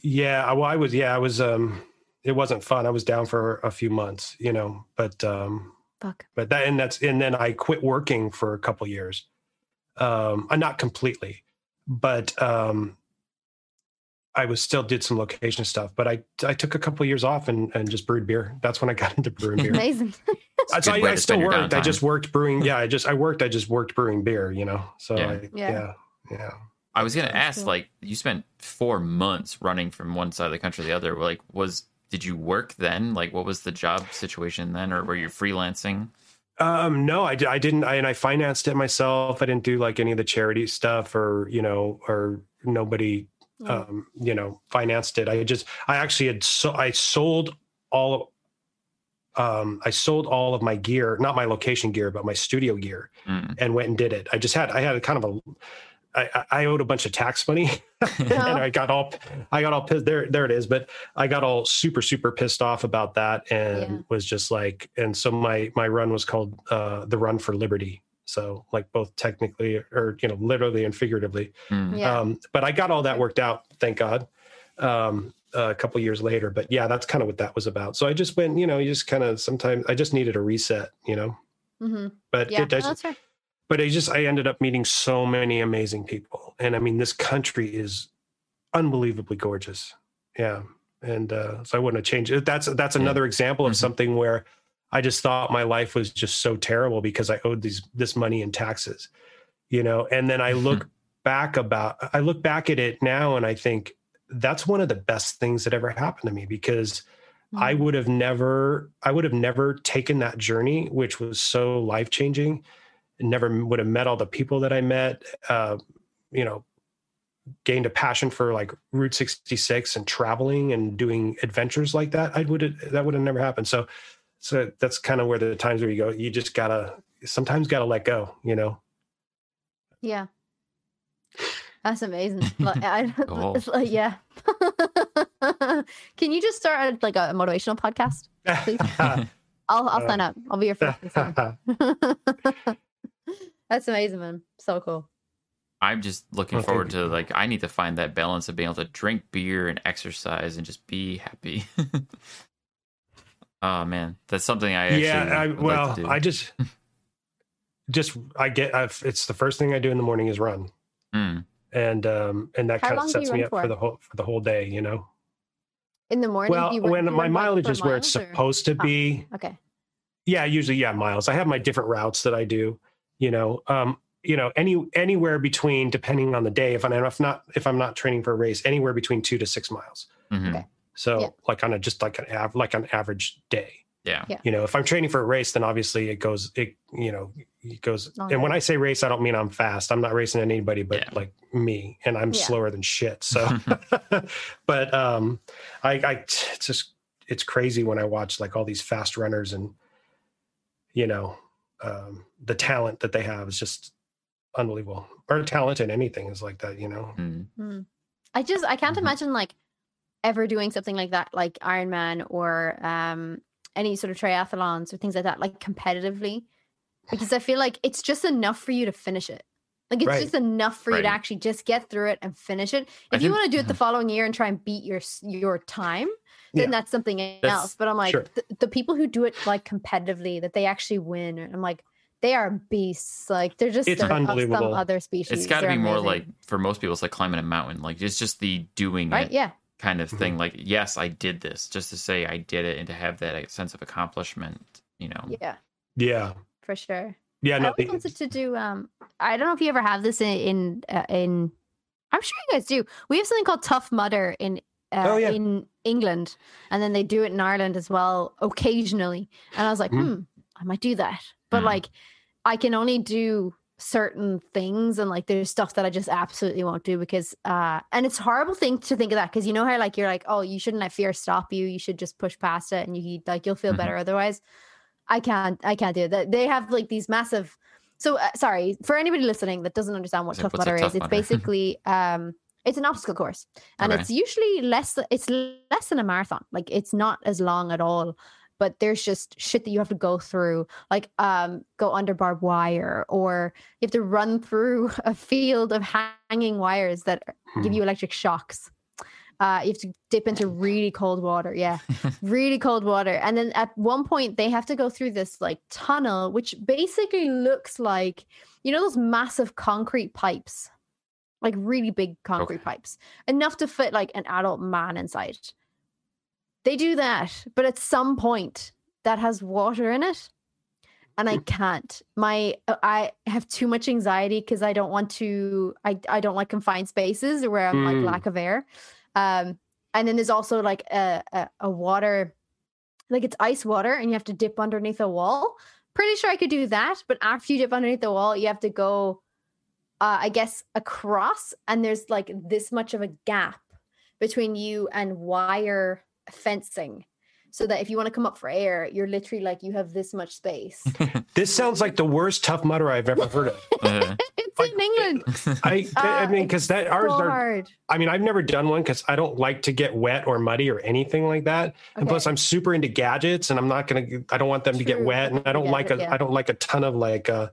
Yeah, well, I was. Yeah, I was. Um, it wasn't fun. I was down for a few months, you know. But um, Fuck. but that and that's and then I quit working for a couple years. Um, uh, not completely, but um, I was still did some location stuff. But I I took a couple years off and and just brewed beer. That's when I got [LAUGHS] into brewing beer. Amazing. a so good I, I still spend your worked. I just worked brewing. [LAUGHS] Yeah, I just I worked. I just worked brewing beer. You know. So Yeah. I, Yeah. yeah, yeah. I was gonna That's ask, cool. like, you spent four months running from one side of the country to the other. Like, was did you work then? Like, what was the job situation then, or were you freelancing? Um, no, I, di- I didn't. I, and I financed it myself. I didn't do like any of the charity stuff or, you know, or nobody, Yeah. um, you know, financed it. I just, I actually had, so I sold all, um, I sold all of my gear, not my location gear, but my studio gear Mm. and went and did it. I just had, I had a kind of a, I, I- I owed a bunch of tax money [LAUGHS] and I got all, I got all pissed there, there it is. But I got all super, super pissed off about that and Yeah. was just like, and so my, my run was called, uh, the run for liberty. So like both technically or, you know, literally and figuratively. Mm. Yeah. Um, but I got all that worked out. Thank God. Um, a couple years later. But yeah, that's kind of what that was about. So I just went, you know, you just kind of sometimes I just needed a reset, you know. Mm-hmm. But Yeah, it no, does, that's fair. But I just I ended up meeting so many amazing people, and I mean, this country is unbelievably gorgeous. Yeah, and uh, so I wouldn't have changed it. That's that's Yeah. another example of Mhm. something where I just thought my life was just so terrible because I owed these this money in taxes, you know. And then I look back about I look back at it now, and I think that's one of the best things that ever happened to me because I Mhm. would have never, I would have never taken that journey, which was so life changing. Never would have met all the people that I met. Uh, you know, gained a passion for like Route 66 and traveling and doing adventures like that. I would that would have never happened. So, so that's kind of where the times where you go, you just gotta sometimes gotta let go. You know. Yeah. That's amazing. [LAUGHS] [LAUGHS] Like, I, Cool. it's like, yeah. [LAUGHS] Can you just start like a motivational podcast? I'll I'll Uh, sign up. I'll be your first listener. [LAUGHS] That's amazing, man. So cool. I'm just looking Oh, forward to like I need to find that balance of being able to drink beer and exercise and just be happy. [LAUGHS] oh man, that's something I actually yeah. I, would well, like to do. I just, [LAUGHS] just I get. I've, it's the first thing I do in the morning is run. Mm. and um and that How kind of sets me up for? for? the whole for the whole day you know In the morning. well you when my run, like, mileage is where it's or- supposed to Oh. be Okay. yeah usually yeah miles i have my different routes that i do you know um you know any anywhere between depending on the day if i'm if not if i'm not training for a race anywhere between two to six miles Mhm. Okay. so Yeah. like on a just like an av- like an average day Yeah. Yeah. you know if i'm training for a race then obviously it goes it you know it goes Longer. and when i say race i don't mean i'm fast i'm not racing anybody but Yeah. like me and i'm Yeah. slower than shit so [LAUGHS] [LAUGHS] but um i i it's just it's crazy when i watch like all these fast runners and you know um the talent that they have is just unbelievable or talent in anything is like that you know Mm. Mm. I just I can't Mhm. imagine like ever doing something like that, like Ironman or um any sort of triathlons or things like that, like competitively, because I feel like it's just enough for you to finish it. Like it's Right. just enough for you to actually just get through it and finish it. I If you want to do it the mm-hmm. following year and try and beat your your time, then Yeah. that's something That's- else. But I'm like Sure. the, the people who do it like competitively that they actually win. I'm like they are beasts. Like they're just It's they're of some other species. It's got to They're be more like for most people, it's like climbing a mountain. Like it's just the doing right. it Yeah. kind of thing. Mm-hmm. Like yes, I did this, just to say I did it and to have that sense of accomplishment. You know. Yeah. yeah For sure. Yeah I no the- wanted to do. Um, I don't know if you ever have this in in, uh, in I'm sure you guys do. We have something called Tough Mudder in uh, Oh, yeah. in England, and then they do it in Ireland as well occasionally. And I was like, Mhm. hmm, I might do that, but Mhm. like, I can only do certain things and like there's stuff that I just absolutely won't do because uh and it's a horrible thing to think of that because you know how like you're like oh you shouldn't let fear stop you you should just push past it and you like you'll feel Mhm. better otherwise I can't I can't do it That they have like these massive so uh, sorry for anybody listening that doesn't understand what So tough what's a mudder Tough is it's Mudder? [LAUGHS] basically um it's an obstacle course and Okay. it's usually less it's less than a marathon like it's not as long at all but there's just shit that you have to go through like um go under barbed wire or you have to run through [LAUGHS] a field of hanging wires that give Hmm. you electric shocks uh you have to dip into really cold water yeah. [LAUGHS] Really cold water. And then at one point they have to go through this like tunnel which basically looks like you know those massive concrete pipes? Like really big concrete Okay. pipes. Enough to fit like an adult man inside. They do that but at some point that has water in it and i can't. My uh, i have too much anxiety because i don't want to I, I don't like confined spaces where i'm like Mm. lack of air um and then there's also like a, a a water like it's ice water and you have to dip underneath a wall. Pretty sure i could do that but after you dip underneath the wall you have to go uh, i guess across and there's like this much of a gap between you and wire fencing so that if you want to come up for air you're literally like you have this much space. [LAUGHS] This sounds like the worst tough mutter i've ever heard of. [LAUGHS] Uh, it's Like, in england [LAUGHS] i i Uh, mean because that ours so are hard I mean, I've never done one because I don't like to get wet or muddy or anything like that. And plus, I'm super into gadgets, and I'm not gonna. I don't want them to get wet, and I don't Yeah, like a. yeah. I don't like a ton of like, uh,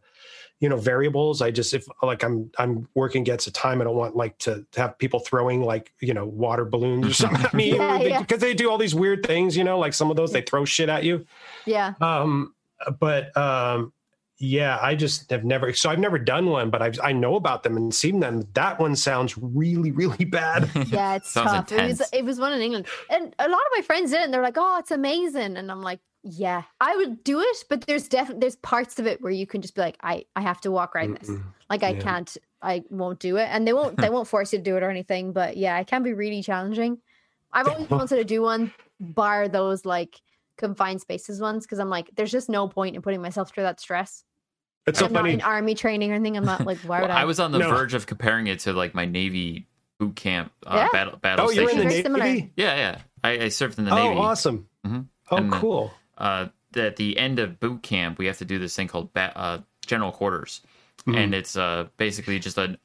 you know variables. I just if like I'm I'm working against a time, I don't want like to, to have people throwing like you know water balloons or [LAUGHS] something at me because [LAUGHS] yeah. they, they do all these weird things. You know, like some of those they throw shit at you. Yeah. Um, but um, yeah, I just have never. So I've never done one, but I've I know about them and seen them. That one sounds really really bad. [LAUGHS] Yeah, it's Sounds tough. It was it was one in England. And a lot of my friends did it and they're like, Oh, it's amazing. And I'm like, Yeah, I would do it, but there's definitely there's parts of it where you can just be like, I I have to walk around this. Like I Yeah. can't I won't do it. And they won't they [LAUGHS] won't force you to do it or anything. But yeah, it can be really challenging. I've always [LAUGHS] wanted to do one, bar those like confined spaces ones, because I'm like, there's just no point in putting myself through that stress. It's so I'm not funny. in army training or anything. I'm not like, why Well, would I? I was on the No. verge of comparing it to like my Navy boot camp uh, Yeah. battle battle Oh, you're in station. the Very similar. Navy. yeah, yeah. I, I served in the Oh, Navy. Oh, awesome. Mhm. Oh, And, cool. uh, at the end of boot camp, we have to do this thing called ba- uh, general quarters, Mhm. and it's uh, basically just an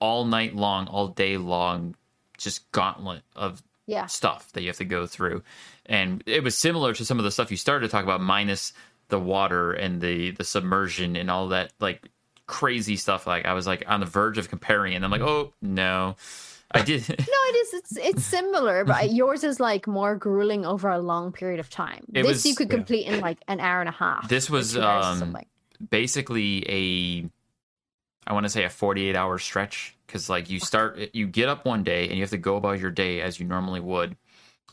all night long, all day long, just gauntlet of yeah. stuff that you have to go through. And it was similar to some of the stuff you started to talk about, minus the water and the the submersion and all that like crazy stuff. Like I was like on the verge of comparing, it, and I'm like, oh no, I did. [LAUGHS] No, it is. It's it's similar, but yours is like more grueling over a long period of time. It this was- you could yeah. complete in like an hour and a half. This was, two hours or um, basically a I want to say a 48 hour stretch cuz like you start you get up one day and you have to go about your day as you normally would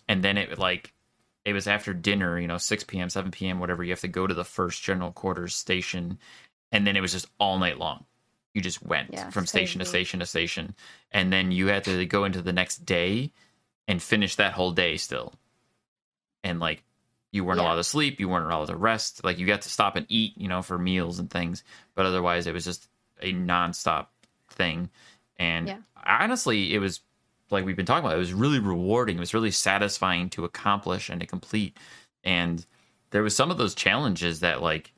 and then it like it was after dinner, you know, 6 p.m., 7 p.m., whatever, you have to go to the first general quarters station and then it was just all night long. You just went Yeah, from station to station to station and then you had to go into the next day and finish that whole day still. And like you weren't Yeah. allowed to sleep, you weren't allowed to rest. Like you got to stop and eat, you know, for meals and things, but otherwise it was just a nonstop thing. And Yeah. honestly, it was like we've been talking about. It was really rewarding. It was really satisfying to accomplish and to complete. And there was some of those challenges that like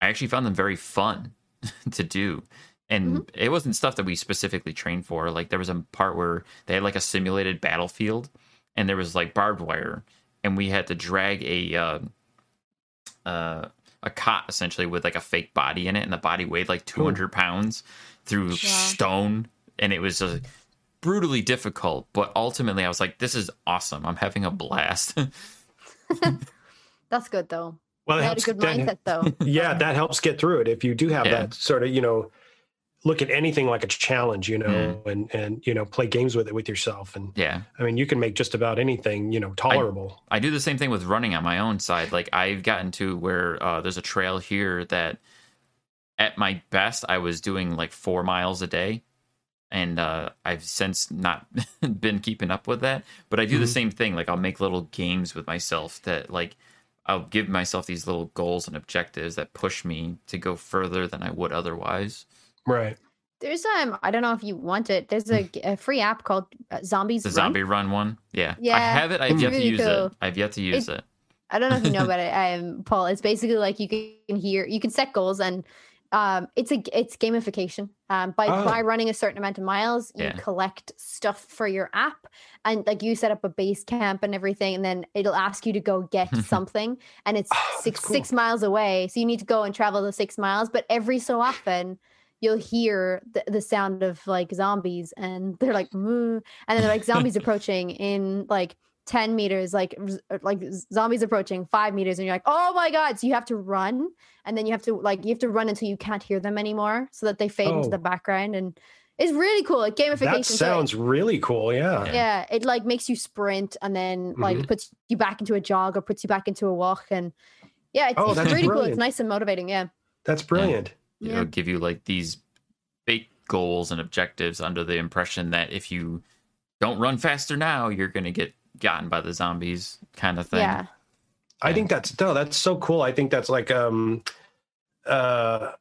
I actually found them very fun [LAUGHS] to do. And it wasn't stuff that we specifically trained for. Like there was a part where they had like a simulated battlefield and there was like barbed wire and we had to drag a uh, uh, a cot essentially with like a fake body in it, and the body weighed like 200 pounds through stone, and it was uh, brutally difficult. But ultimately, I was like, "This is awesome! I'm having a blast." [LAUGHS] That's good though. Well, You that had a helps. good that- mindset [LAUGHS] though. yeah, that helps get through it. If you do have Yeah. that sort of, you know, look at anything like a challenge, you know, Mm-hmm. and and you know, play games with it with yourself. And yeah, I mean, you can make just about anything, you know, tolerable. I do the same thing with running on my own side. Like I've gotten to where uh, there's a trail here that, at my best, I was doing like four miles a day, and uh, I've since not [LAUGHS] been keeping up with that. But I do the Mhm. same thing. Like I'll make little games with myself that like I'll give myself these little goals and objectives that push me to go further than I would otherwise. right. There's um, I don't know if you want it. There's a free app called uh, Zombies The Run. zombie run one, yeah, Yeah. I Yeah, have it. I've it's yet to really use it. I've yet to use it. I don't know if you know about [LAUGHS] it, um, Paul. It's basically like you can hear, you can set goals, and um, it's a it's gamification. Um, by Oh. by running a certain amount of miles, you Yeah. collect stuff for your app, and like you set up a base camp and everything, and then it'll ask you to go get [LAUGHS] something, and it's Oh, six cool. six miles away, so you need to go and travel the six miles. But every so often. You'll hear the, the sound of like zombies, and they're like, Moo, and then they're like [LAUGHS] zombies approaching in like 10 meters like uh, like zombies approaching five meters and you're like oh my god so you have to run and then you have to like you have to run until you can't hear them anymore so that they fade into Oh. the background and it's really cool like gamification That so it- sounds really cool. Yeah. Yeah. yeah it like makes you sprint and then like Mhm. puts you back into a jog or puts you back into a walk and yeah it's, Oh, it's that's really cool it's nice and motivating yeah That's brilliant. it'll Yeah. give you like these fake goals and objectives under the impression that if you don't run faster now, you're going to get gotten by the zombies kind of thing. yeah I think that's no, that's so cool. I think that's like um uh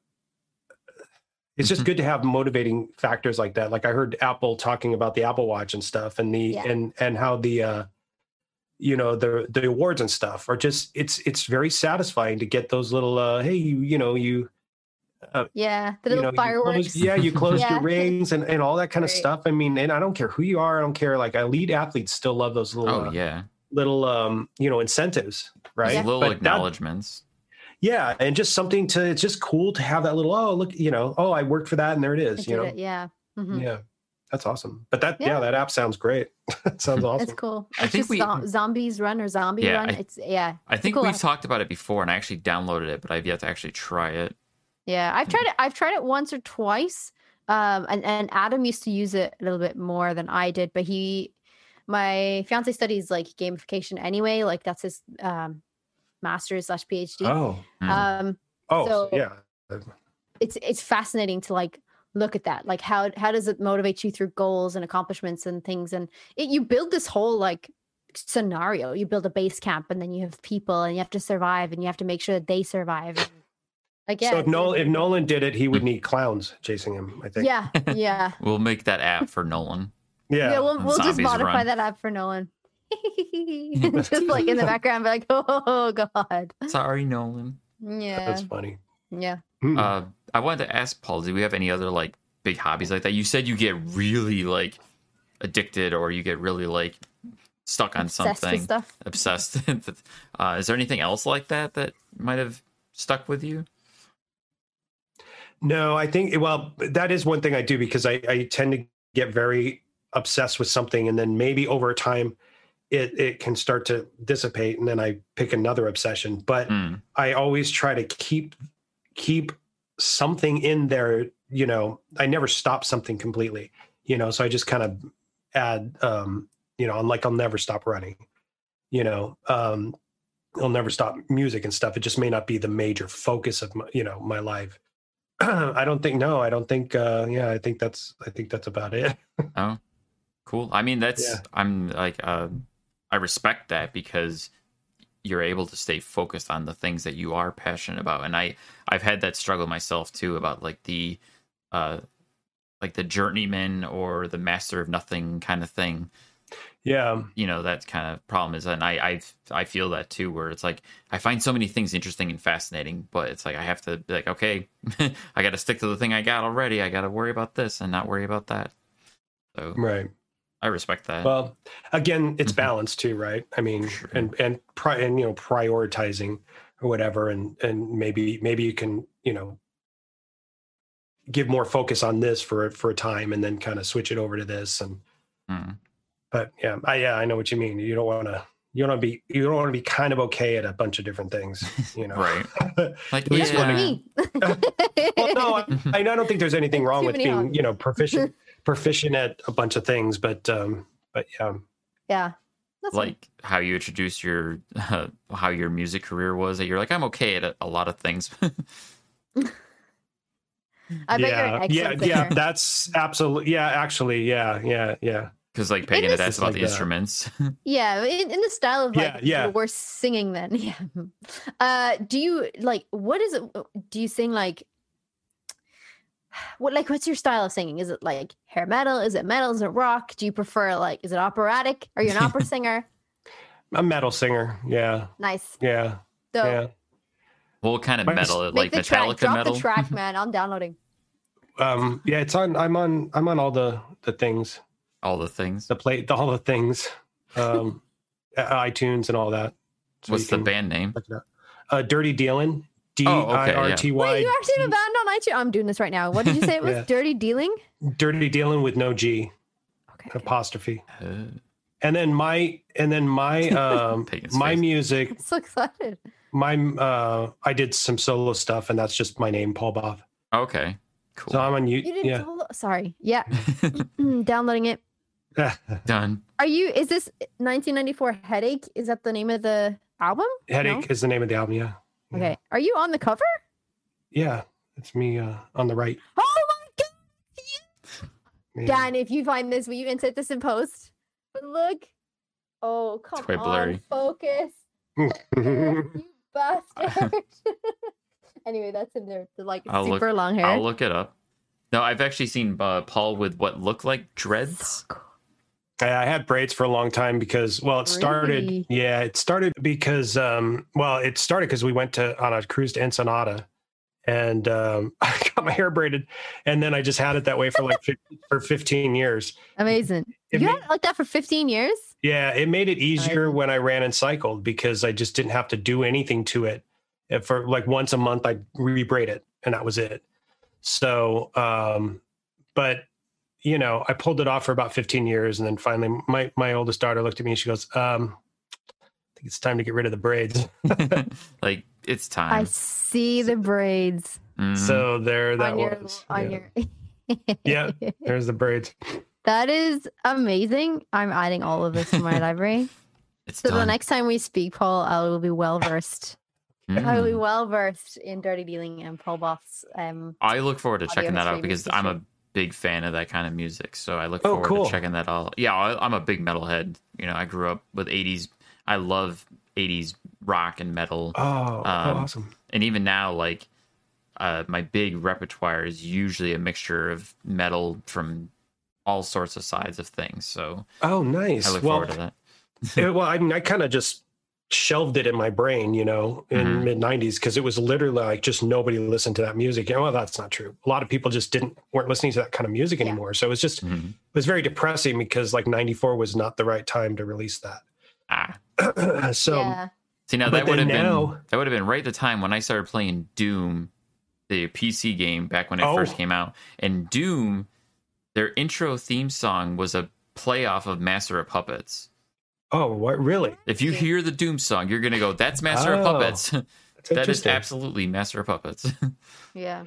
it's just Mhm. good to have motivating factors like that. Like I heard Apple talking about the Apple Watch and stuff and the Yeah. and and how the uh you know the the awards and stuff are just it's it's very satisfying to get those little uh hey you you know you yeah the you little know, you fireworks yeah you close [LAUGHS] Yeah. your rings and, and all that kind of Right. stuff i mean and i don't care who you are i don't care like elite athletes still love those little Oh uh, yeah, little um you know incentives right These little But that- acknowledgments. yeah, and just something to. It's just cool to have that little. Oh, look, you know. Oh, I worked for that, and there it is. I. You know. it, yeah. Mhm. Yeah, that's awesome. But that, yeah, Yeah. that app sounds great. [LAUGHS] It sounds awesome. It's cool. I think just we- zo- zombies run or zombie Yeah, run. I- it's yeah. I think cool we've app. talked about it before, and I actually downloaded it, but I've yet to actually try it. Yeah, I've tried it. I've tried it once or twice. Um, and, and Adam used to use it a little bit more than I did, but he, my fiance studies like gamification anyway. Like that's his um, master's slash PhD. Oh, Mm. Um, oh, So- yeah. it's it's fascinating to like look at that. Like how how does it motivate you through goals and accomplishments and things? And it, you build this whole like scenario. You build a base camp, and then you have people, and you have to survive, and you have to make sure that they survive. And, like so if Nolan, if Nolan did it, he would need clowns chasing him. I think. yeah, yeah. [LAUGHS] We'll make that app for Nolan. Yeah. Yeah, we'll, we'll just modify run. that app for Nolan. [LAUGHS] [LAUGHS] just like in the background, be like, oh god. Sorry, Nolan. Yeah, That's funny. yeah. Hmm. Uh, I wanted to ask Paul, do we have any other like big hobbies like that? You said you get really like addicted or you get really like stuck on Obsessed something, stuff. obsessed. uh, is there anything else like that that might have stuck with you? No, I think well, that is one thing I do because I, I tend to get very obsessed with something, and then maybe over time, it it can start to dissipate, and then I pick another obsession. But Mm. I always try to keep keep something in there. You know, I never stop something completely. You know, so I just kind of add. um You know, I'm like I'll never stop running. You know, um I'll never stop music and stuff. It just may not be the major focus of my, you know my life. [CLEARS THROAT] I don't think no, I don't think uh yeah, I think that's I think that's about it. [LAUGHS] Oh, cool. I mean, that's Yeah. I'm like uh, I respect that because you're able to stay focused on the things that you are passionate about, and I I've had that struggle myself too about like the uh like the journeyman or the master of nothing kind of thing. Yeah. You know that kind of problem is, and I I I feel that too, where it's like I find so many things interesting and fascinating, but it's like I have to be like, okay, [LAUGHS] I got to stick to the thing I got already. I got to worry about this and not worry about that. So Right. I respect that. Well, again, it's Mhm. balance too, right? I mean, Sure. and and pri- and you know, prioritizing or whatever, and and maybe maybe you can you know give more focus on this for for a time, and then kind of switch it over to this. And Mm. But yeah, I yeah, I know what you mean. You don't want to. You don't want to be. You don't want to be kind of okay at a bunch of different things. [LAUGHS] You know, Right. [LAUGHS] Like, At least yeah. one- Me. well, no, I, I don't think there's anything wrong with being, hobbies. you know, proficient [LAUGHS] proficient at a bunch of things, but um, but yeah, yeah. That's fine. like how you introduced your uh, how your music career was that you're like i'm okay at a, a lot of things I bet you're yeah, an yeah, excellent yeah. That's absolutely, yeah, actually, yeah, yeah, yeah. Because like pagan is had asked about like the that. instruments [LAUGHS] Yeah, in, in the style of like Yeah, yeah. we're singing then. [LAUGHS] Yeah. Uh do you like what is it do you sing like what like what's your style of singing? Is it like hair metal? Is it metal? Is it rock? Do you prefer like is it operatic? Are you an opera [LAUGHS] singer? A metal singer, yeah, Nice. yeah, So yeah. what kind of metal make like the track, metallica drop metal the track, man. I'm downloading. Um, yeah, it's on. I'm on. I'm on all the the things, all the things the play, the, all the things, um, [LAUGHS] iTunes and all that. So what's the can band name look it up. Uh, Dirty Dealin'. D Oh, okay, yeah. Wait, you actually have a band on iTunes? I'm doing this right now. What did you say it was? [LAUGHS] Yeah. Dirty Dealin'? Dirty Dealin' with no G Okay. apostrophe. Uh, and then my and then my [LAUGHS] um my face. music I'm so excited. my uh i did some solo stuff and that's just my name Paul Both okay cool so i'm on you You did yeah solo- sorry. Yeah. [CLEARS THROAT] Downloading it. [LAUGHS] done Are you is this 1994 Headache? Is that the name of the album? headache is the name of the album yeah Yeah. Okay. Are you on the cover? yeah it's me uh on the right Oh my god. Yeah. Dan, if you find this, will you insert this in post? But look. Oh, come quite on. blurry. Focus. [LAUGHS] you bastard. [LAUGHS] anyway, that's in there. The like I'll look- super long hair. i'll look it up no i've actually seen uh, paul with what look like dreads I I had braids for a long time because, well, it started. Really? Yeah, it started because, um, well, it started because we went to on a cruise to Ensenada, and um, [LAUGHS] I got my hair braided, and then I just had it that way for like 50, for fifteen years. Amazing. It you ma- had it like that for 15 years? Yeah, it made it easier Amazing. when I ran and cycled because I just didn't have to do anything to it. And for like once a month, I'd rebraid it, and that was it. So, um, but you know, I pulled it off for about 15 years, and then finally, my my oldest daughter looked at me and she goes, um, "I think it's time to get rid of the braids." [LAUGHS] [LAUGHS] like it's time. I see the braids Mhm. So there that on your was. on yeah. your. [LAUGHS] Yeah. There's the braids. That is amazing. I'm adding all of this to my library. it's So done. the next time we speak, Paul, I will be well versed. I will be Mm. well versed in Dirty Dealin' and Paul Both's. Um, I look forward to checking that out because music I'm a history. Big fan of that kind of music. So I look Oh, forward cool. to checking that all. Yeah, I, I'm a big metalhead. You know, I grew up with 80s. I love 80s rock and metal. Oh, Um, awesome. and even now like uh, my big repertoire is usually a mixture of metal from all sorts of sides of things so Oh, nice. i look well, forward to that it- well, I mean, I kind of just shelved it in my brain, you know, in Mhm. mid '90s because it was literally like just nobody listened to that music. And well, that's not true. A lot of people just didn't weren't listening to that kind of music Yeah. anymore. So it was just Mhm. it was very depressing because like '94 was not the right time to release ah that. [CLEARS THROAT] so yeah. see now that would have then been that would have been right the time when i started playing doom the pc game back when it Oh. first came out and doom their intro theme song was a play off of master of puppets oh, what really? if you hear the doom song you're gonna go that's master of Oh, puppets That's [LAUGHS] that is interesting. absolutely master of puppets [LAUGHS] Yeah.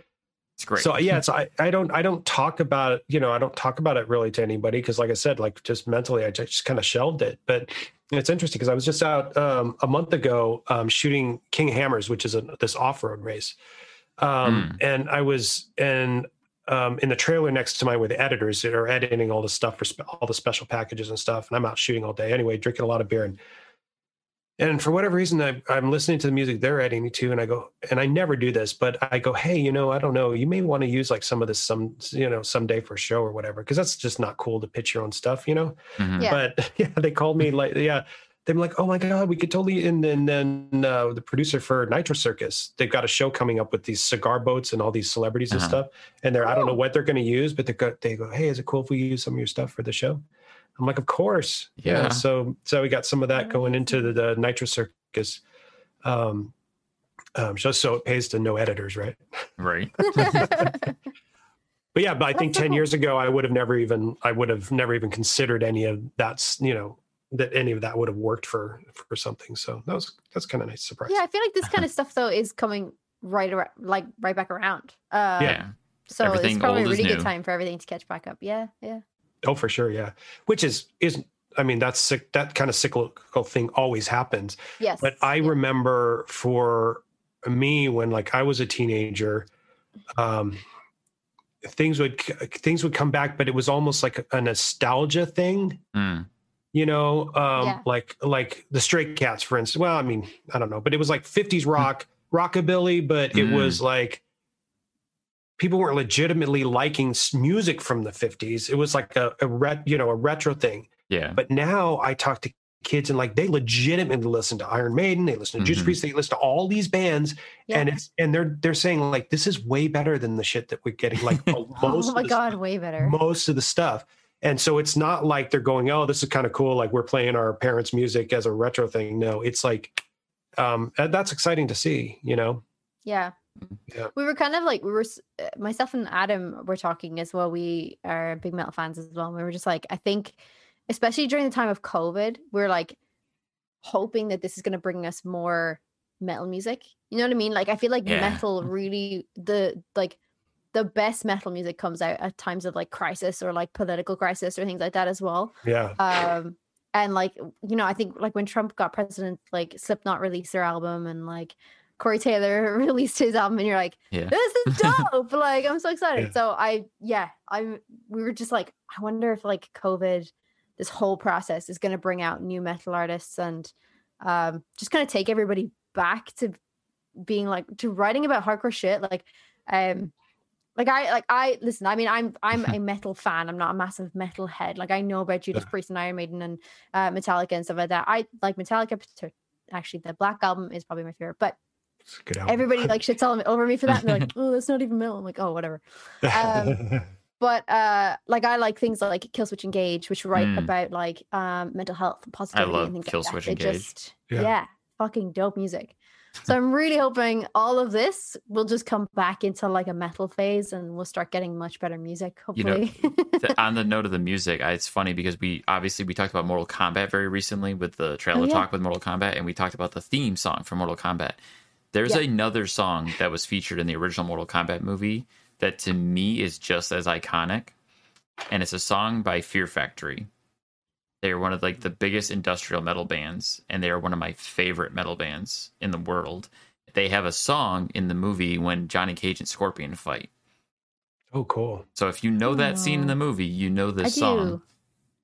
it's great So yeah, so I, I don't I don't talk about it, you know, I don't talk about it really to anybody because like I said, like just mentally I just, just kind of shelved it. But it's interesting because I was just out um, a month ago um, shooting King Hammers, which is a, this off-road race. Um, and I was and um, in the trailer next to mine with the editors that are editing all the stuff for spe- all the special packages and stuff. And I'm out shooting all day anyway, drinking a lot of beer and and for whatever reason I, i'm listening to the music they're editing to and i go and i never do this but i go hey you know i don't know you may want to use like some of this some you know someday for a show or whatever because that's just not cool to pitch your own stuff you know Mhm. Yeah. but [LAUGHS] yeah they called me like yeah they're like oh my god we could totally and then then uh, the producer for nitro circus they've got a show coming up with these cigar boats and all these celebrities and Uh-huh. stuff and they're i don't know what they're going to use but they go they go hey is it cool if we use some of your stuff for the show i'm like of course. Yeah, Yeah. so so we got some of that going into the, the nitro circus um um just so it pays to no editors right? Right. [LAUGHS] But yeah but i think 10 years ago i would have never even i would have never even considered any of that's you know that any of that would have worked for for something so that was that's kind of nice surprise yeah, I feel like this kind of [LAUGHS] stuff though is coming right around, like right back around. Uh, yeah So Everything it's probably a really good time for everything to catch back up. Yeah. Yeah. oh for sure yeah which is is i mean that's cyc- that kind of cyclical thing always happens Yes. but i yeah. remember for me when like i was a teenager um things would things would come back but it was almost like a nostalgia thing Mm. You know um Yeah. like like the stray cats for instance well i mean i don't know but it was like 50s rock rockabilly but it Mm. was like people weren't legitimately liking music from the 50s it was like a, a ret, you know a retro thing yeah but now i talk to kids and like they legitimately listen to iron maiden they listen to judas Mhm. priest they listen to all these bands Yeah. and it's and they're they're saying like this is way better than the shit that we're getting like [LAUGHS] most oh my the god, way better. most of the stuff. And so it's not like they're going, oh, this is kind of cool. Like we're playing our parents' music as a retro thing. No, it's like, um, that's exciting to see, you know? Yeah. Yeah. We were kind of like we were uh, myself and Adam were talking as well. We are big metal fans as well. And we were just like, I think, especially during the time of COVID, we're like hoping that this is going to bring us more metal music. You know what I mean? Like I feel like Yeah. metal really the like the best metal music comes out at times of like crisis or like political crisis or things like that as well Yeah. um and like you know i think like when trump got president like slipknot released their album and like corey taylor [LAUGHS] released his album and you're like Yeah. this is [LAUGHS] dope like i'm so excited Yeah. so i yeah i'm we were just like i wonder if like covid this whole process is going to bring out new metal artists and um just kind of take everybody back to being like to writing about hardcore shit like um like I like I listen. I mean, I'm I'm [LAUGHS] a metal fan. I'm not a massive metal head. Like I know about Judas Yeah. Priest and Iron Maiden and uh, Metallica and stuff like that. I like Metallica. Actually, the Black album is probably my favorite. But It's a good album. everybody like [LAUGHS] shits all over me for that. And they're like, [LAUGHS] "Oh, that's not even metal." I'm like, "Oh, whatever." um, But uh, like I like things like Killswitch Engage, which write Mm. about like um mental health and positivity love and things Killswitch like that. They Engage. Just, Yeah. yeah. fucking dope music. So I'm really hoping all of this will just come back into like a metal phase and we'll start getting much better music, You know, hopefully. [LAUGHS] On the note of the music, I, it's funny because we obviously we talked about Mortal Kombat very recently with the oh, trailer Oh, yeah. talk with Mortal Kombat, and we talked about the theme song for Mortal Kombat. There's Yeah. another song that was featured in the original Mortal Kombat movie that to me is just as iconic, and it's a song by Fear Factory. They are one of like the biggest industrial metal bands, and they are one of my favorite metal bands in the world. They have a song in the movie when Johnny Cage and Scorpion fight. Oh, cool. So if you know that scene in the movie, you know I this do. song.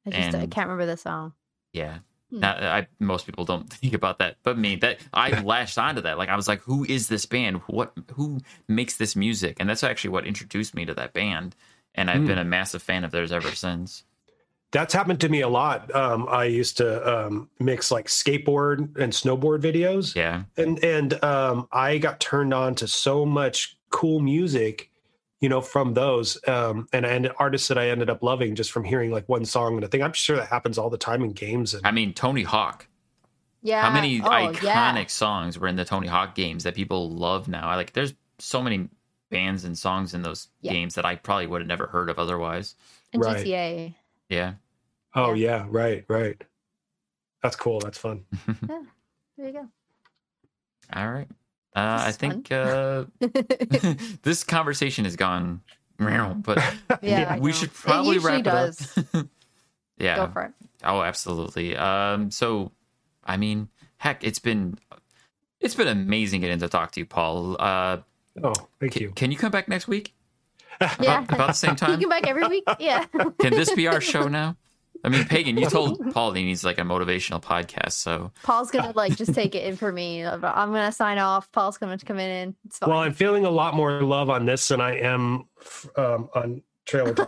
I just I can't remember the song. Yeah. Hmm. Not, I most people don't [LAUGHS] think about that, but me that I [LAUGHS] latched onto that. Like I was like, who is this band? What who makes this music? And that's actually what introduced me to that band. And I've Hmm. been a massive fan of theirs ever since. That's happened to me a lot. Um, I used to um, mix like skateboard and snowboard videos, Yeah. and and um, I got turned on to so much cool music, you know, from those um, and and artists that I ended up loving just from hearing like one song and a thing. I'm sure that happens all the time in games. And I mean Tony Hawk. Yeah. How many oh, iconic yeah. songs were in the Tony Hawk games that people love now? I like there's so many bands and songs in those Yeah. games that I probably would have never heard of otherwise. And Right. GTA. Yeah. oh yeah, right, right. That's cool. That's fun. [LAUGHS] yeah. There you go. All right. Uh, I think uh, [LAUGHS] this conversation has gone, real, but [LAUGHS] Yeah, we should probably usually wrap does. it up. yeah. Go for it. Oh, absolutely. Um, so, I mean, heck, it's been it's been amazing getting to talk to you, Paul. Uh, Oh, thank can, you. can you come back next week? [LAUGHS] Yeah. about the same You time? come back every week? Yeah. [LAUGHS] Can this be our show now? I mean, Pagan, you told [LAUGHS] Paul that he needs like a motivational podcast, so Paul's gonna like just take it in for me. I'm gonna sign off. Paul's gonna come in. It's fine. Well, I'm feeling a lot more love on this than I am um, on trailer. Talk.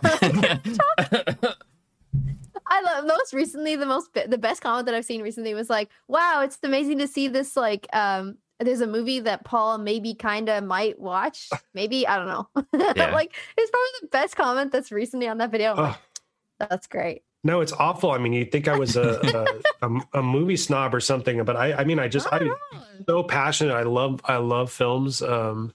I love most recently the most the best comment that I've seen recently was like, "Wow, it's amazing to see this like um there's a movie that Paul maybe kind of might watch. [LAUGHS] Maybe I don't know. [LAUGHS] Yeah. like it's probably the best comment that's recently on that video. Like, Oh, that's great. no, it's awful. I mean, you'd think I was a, [LAUGHS] a, a, a movie snob or something, but I, I mean, I just, I'm so passionate. I love, I love films. Um,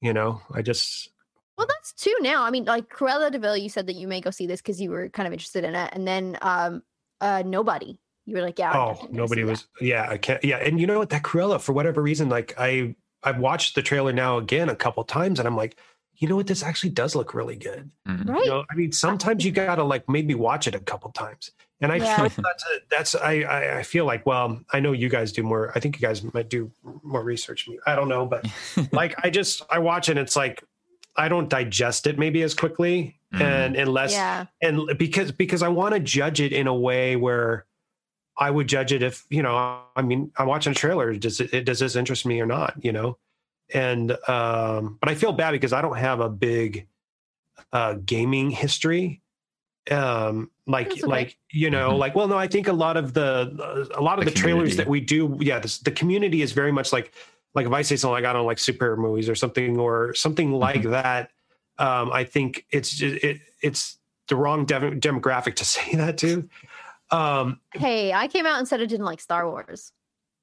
you know, I just, Well, that's two now. I mean, like Cruella de Vil, you said that you may go see this because you were kind of interested in it, and then um, uh, nobody. You were like, yeah. Oh, nobody see was, yeah, I can't, yeah. And you know what, that Cruella, for whatever reason, like I, I've watched the trailer now again a couple times and I'm like, you know what, this actually does look really good. Mhm. right. You know, I mean, sometimes you gotta like maybe watch it a couple times. And I Yeah. feel that's a, that's I, I I feel like well I know you guys do more I think you guys might do more research me I don't know but [LAUGHS] like I just I watch it it's like I don't digest it maybe as quickly Mhm. and unless yeah. and because because I want to judge it in a way where I would judge it if you know I mean I'm watching a trailer does it does this interest me or not you know and um but I feel bad because I don't have a big uh gaming history um like okay. like you know Mhm. like well no I think a lot of the a lot of The the, trailers that we do yeah this, the community is very much like like if I say something like I don't like superhero movies or something or something like that um I think it's just it it's the wrong dem- demographic to [LAUGHS] say that to um Hey, I came out and said I didn't like Star Wars.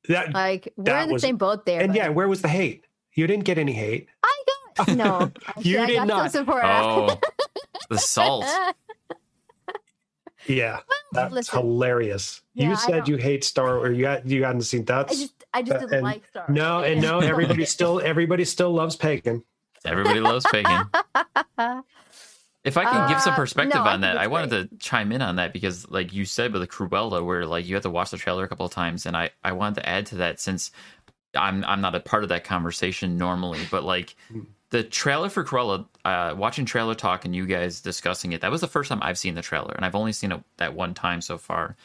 that Like we're That in the was- same boat there. and but yeah where was the hate you didn't get any hate I got no. [LAUGHS] You I did got not. Support. Oh, the salt. yeah [LAUGHS] that's listen. hilarious Yeah, you said you hate star or you got you hadn't seen that. I just I just Uh, didn't and like Star Wars. no and no everybody still everybody still loves pagan Everybody loves Pagan. [LAUGHS] If I can give some Uh, perspective no, on think that, I wanted to chime in on that because, like you said with the Cruella, where like you have to watch the trailer a couple of times, and I I wanted to add to that since I'm I'm not a part of that conversation normally, but like the trailer for Cruella, uh, watching trailer talk and you guys discussing it, that was the first time I've seen the trailer, and I've only seen it that one time so far.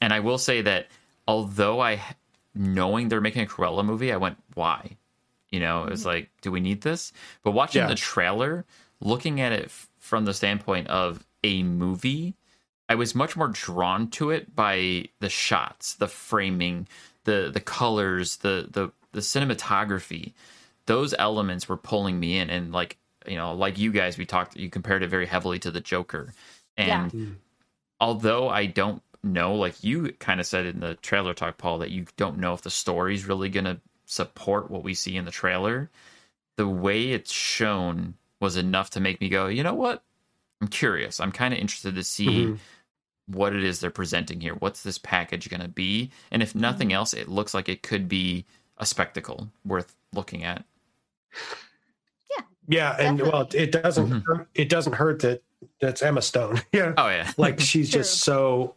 And I will say that although I knowing they're making a Cruella movie, I went why. You know, it was like, do we need this? But watching Yeah. the trailer, looking at it f- from the standpoint of a movie, I was much more drawn to it by the shots, the framing, the the colors, the the the cinematography. Those elements were pulling me in, and like you know, like you guys, we talked. You compared it very heavily to the Joker, and Yeah. Although I don't know, like you kind of said in the trailer talk, Paul, that you don't know if the story's really gonna support what we see in the trailer, the way it's shown was enough to make me go, you know what? I'm curious. I'm kind of interested to see Mhm. what it is they're presenting here. What's this package going to be? And if nothing else, it looks like it could be a spectacle worth looking at. Yeah, Yeah. and well, it doesn't Mhm. hurt, it doesn't hurt that that's Emma Stone. [LAUGHS] yeah, Oh yeah, [LAUGHS] like she's True. just so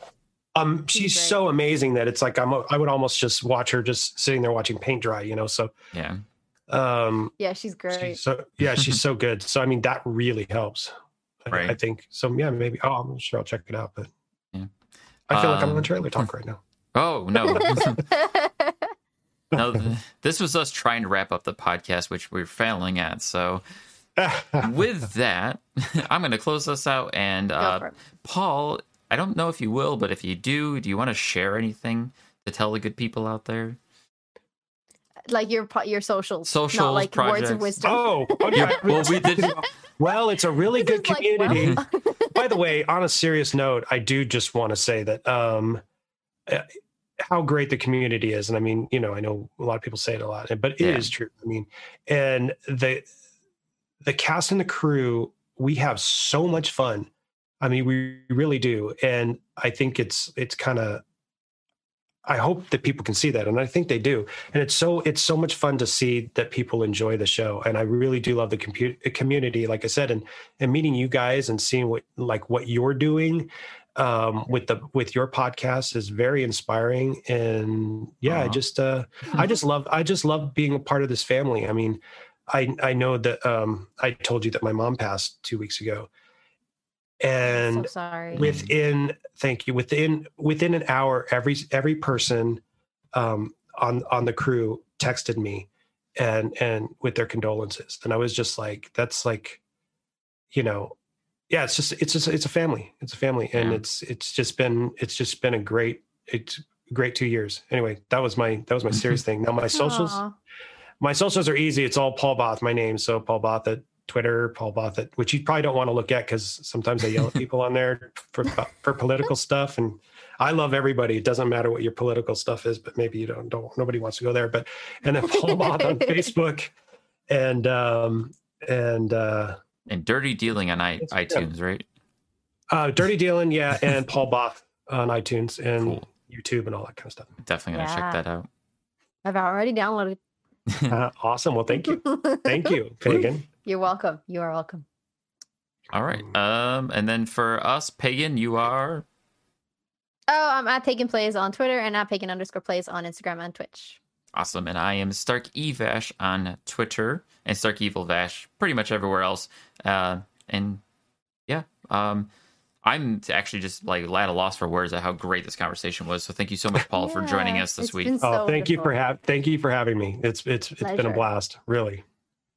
um She's she's so amazing that it's like I'm I would almost just watch her just sitting there watching paint dry, you know. So yeah. Um Yeah, she's great. she's so yeah, she's [LAUGHS] so good. So I mean that really helps. I, Right. I think so. Yeah, maybe. Oh, I'm sure I'll check it out. But Yeah. I feel like I'm Um, on trailer talk [LAUGHS] right now. Oh no, [LAUGHS] no. This was us trying to wrap up the podcast, which we're failing at. So with that, I'm going to close us out. And uh. Paul, I don't know if you will, but if you do, do you want to share anything to tell the good people out there? Like your po- your socials, Socials, not like words of wisdom. oh, [LAUGHS] oh, yeah. Well, we did. [LAUGHS] well, it's a really This good is like, community. well, [LAUGHS] By the way, on a serious note, I do just want to say that um, uh, how great the community is, and I mean, you know, I know a lot of people say it a lot, but it is Yeah. true. I mean, and the the cast and the crew, we have so much fun. I mean, we really do, and I think it's it's kind of. I hope that people can see that, and I think they do. And it's so it's so much fun to see that people enjoy the show, and I really do love the compu- community. Like I said, and and meeting you guys and seeing what like what you're doing um with the with your podcast is very inspiring and yeah i just uh i just love i just love being a part of this family i mean i i know that um i told you that my mom passed two weeks ago and so within thank you within within an hour every every person um on on the crew texted me and and with their condolences and i was just like that's like you know yeah it's just it's just it's a family it's a family and Yeah. it's it's just been it's just been a great it's great two years anyway that was my that was my serious [LAUGHS] thing now my socials Aw. my socials are easy. It's all Paul Both, my name. So Paul Both at Twitter, Paul Both at, which you probably don't want to look at because sometimes I yell at [LAUGHS] people on there for for political stuff. And I love everybody. It doesn't matter what your political stuff is, but maybe you don't don't nobody wants to go there. But and then Paul Both on [LAUGHS] Facebook and um and uh And Dirty Dealin' on I- It's- iTunes, right? uh Dirty Dealin', yeah, and Paul Both on iTunes and Cool. YouTube and all that kind of stuff. Definitely gonna Yeah. check that out. I've already downloaded. [LAUGHS] Uh, awesome. Well, thank you. Thank you, Pagan. You're welcome. You are welcome. All right. Um, and then for us, Pagan, you are Oh, I'm at Pagan Plays on Twitter and at Pagan underscore Plays on Instagram and Twitch. awesome, and I am StarkyVash on Twitter and Stark Evil Vash pretty much everywhere else. Uh, and yeah, um, I'm actually just like at a loss for words at how great this conversation was. So thank you so much, Paul, for [LAUGHS] joining us this week. been Oh, so thank you for wonderful. have thank you for having me. It's it's it's been a blast, really.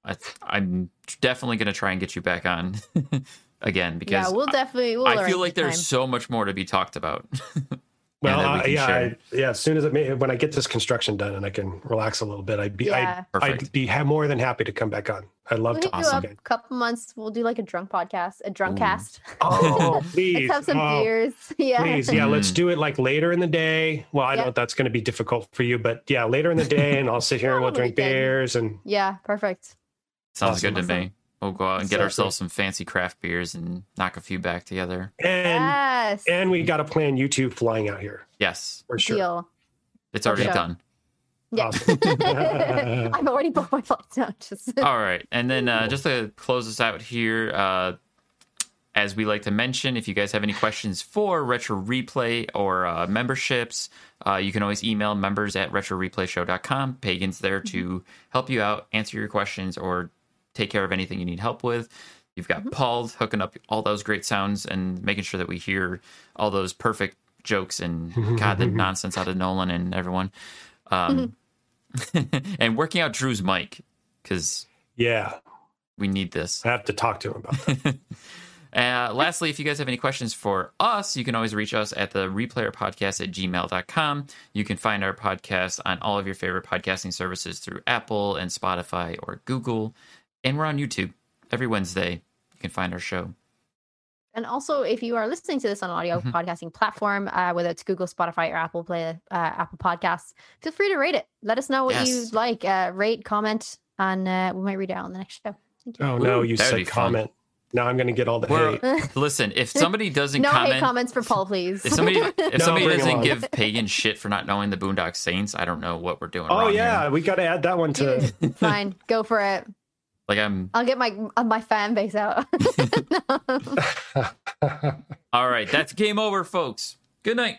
I, I'm definitely going to try and get you back on [LAUGHS] again because Yeah, we'll definitely. We'll I feel like the there's time. so much more to be talked about. [LAUGHS] Well, we uh, yeah. I, yeah. As soon as it may, when I get this construction done and I can relax a little bit, I'd be Yeah. I'd, Perfect. I'd be ha- more than happy to come back on. I'd love We'll to. Awesome. up a couple months. We'll do like a drunk podcast, a drunk Ooh. cast. [LAUGHS] Oh, please, Let's have some oh, beers. Yeah. please, yeah. Let's Mm. do it like later in the day. Well, I Yeah. know that's going to be difficult for you, but yeah, later in the day, and I'll sit here and we'll drink weekend. beers and Yeah, perfect. Sounds Awesome. good to me. We'll go out and get So- ourselves some fancy craft beers and knock a few back together. and yes. and we got to plan you two flying out here Yes, for sure. Deal. it's already sure. done. Yeah. Awesome. [LAUGHS] I've already booked my flights out. Just All right. And then uh, just to close us out here, uh, as we like to mention, if you guys have any questions for Retro Replay or uh, memberships, uh, you can always email members at retroreplayshow.com. Pagan's there to help you out, answer your questions, or take care of anything you need help with. You've got Paul hooking up all those great sounds and making sure that we hear all those perfect jokes and [LAUGHS] God, the nonsense out of Nolan and everyone. Um, [LAUGHS] [LAUGHS] and working out Drew's mic because yeah, we need this. I have to talk to him about that. Uh, lastly, if you guys have any questions for us, you can always reach us at the replayer podcast at gmail.com. You can find our podcast on all of your favorite podcasting services through Apple and Spotify or Google. And we're on YouTube every Wednesday. You can find our show. And also, if you are listening to this on an audio Mhm. podcasting platform, uh, whether it's Google, Spotify, or Apple Play, uh, Apple Podcasts, feel free to rate it. Let us know what Yes. you like. Uh, rate, comment, and uh, we might read it out on the next show. Thank you. Oh no, you that would be said fun. comment. Now I'm going to get all the We're- hate. [LAUGHS] Listen, if somebody doesn't no comment, hate comments for Paul, please. if somebody [LAUGHS] if No, somebody doesn't give pagan shit for not knowing the Boondock Saints, I don't know what we're doing. Oh wrong yeah, here. we got to add that one to. [LAUGHS] Fine, go for it. Like I'm. I'll get my uh, my fan base out. [LAUGHS] [LAUGHS] All right, that's game over, folks. Good night.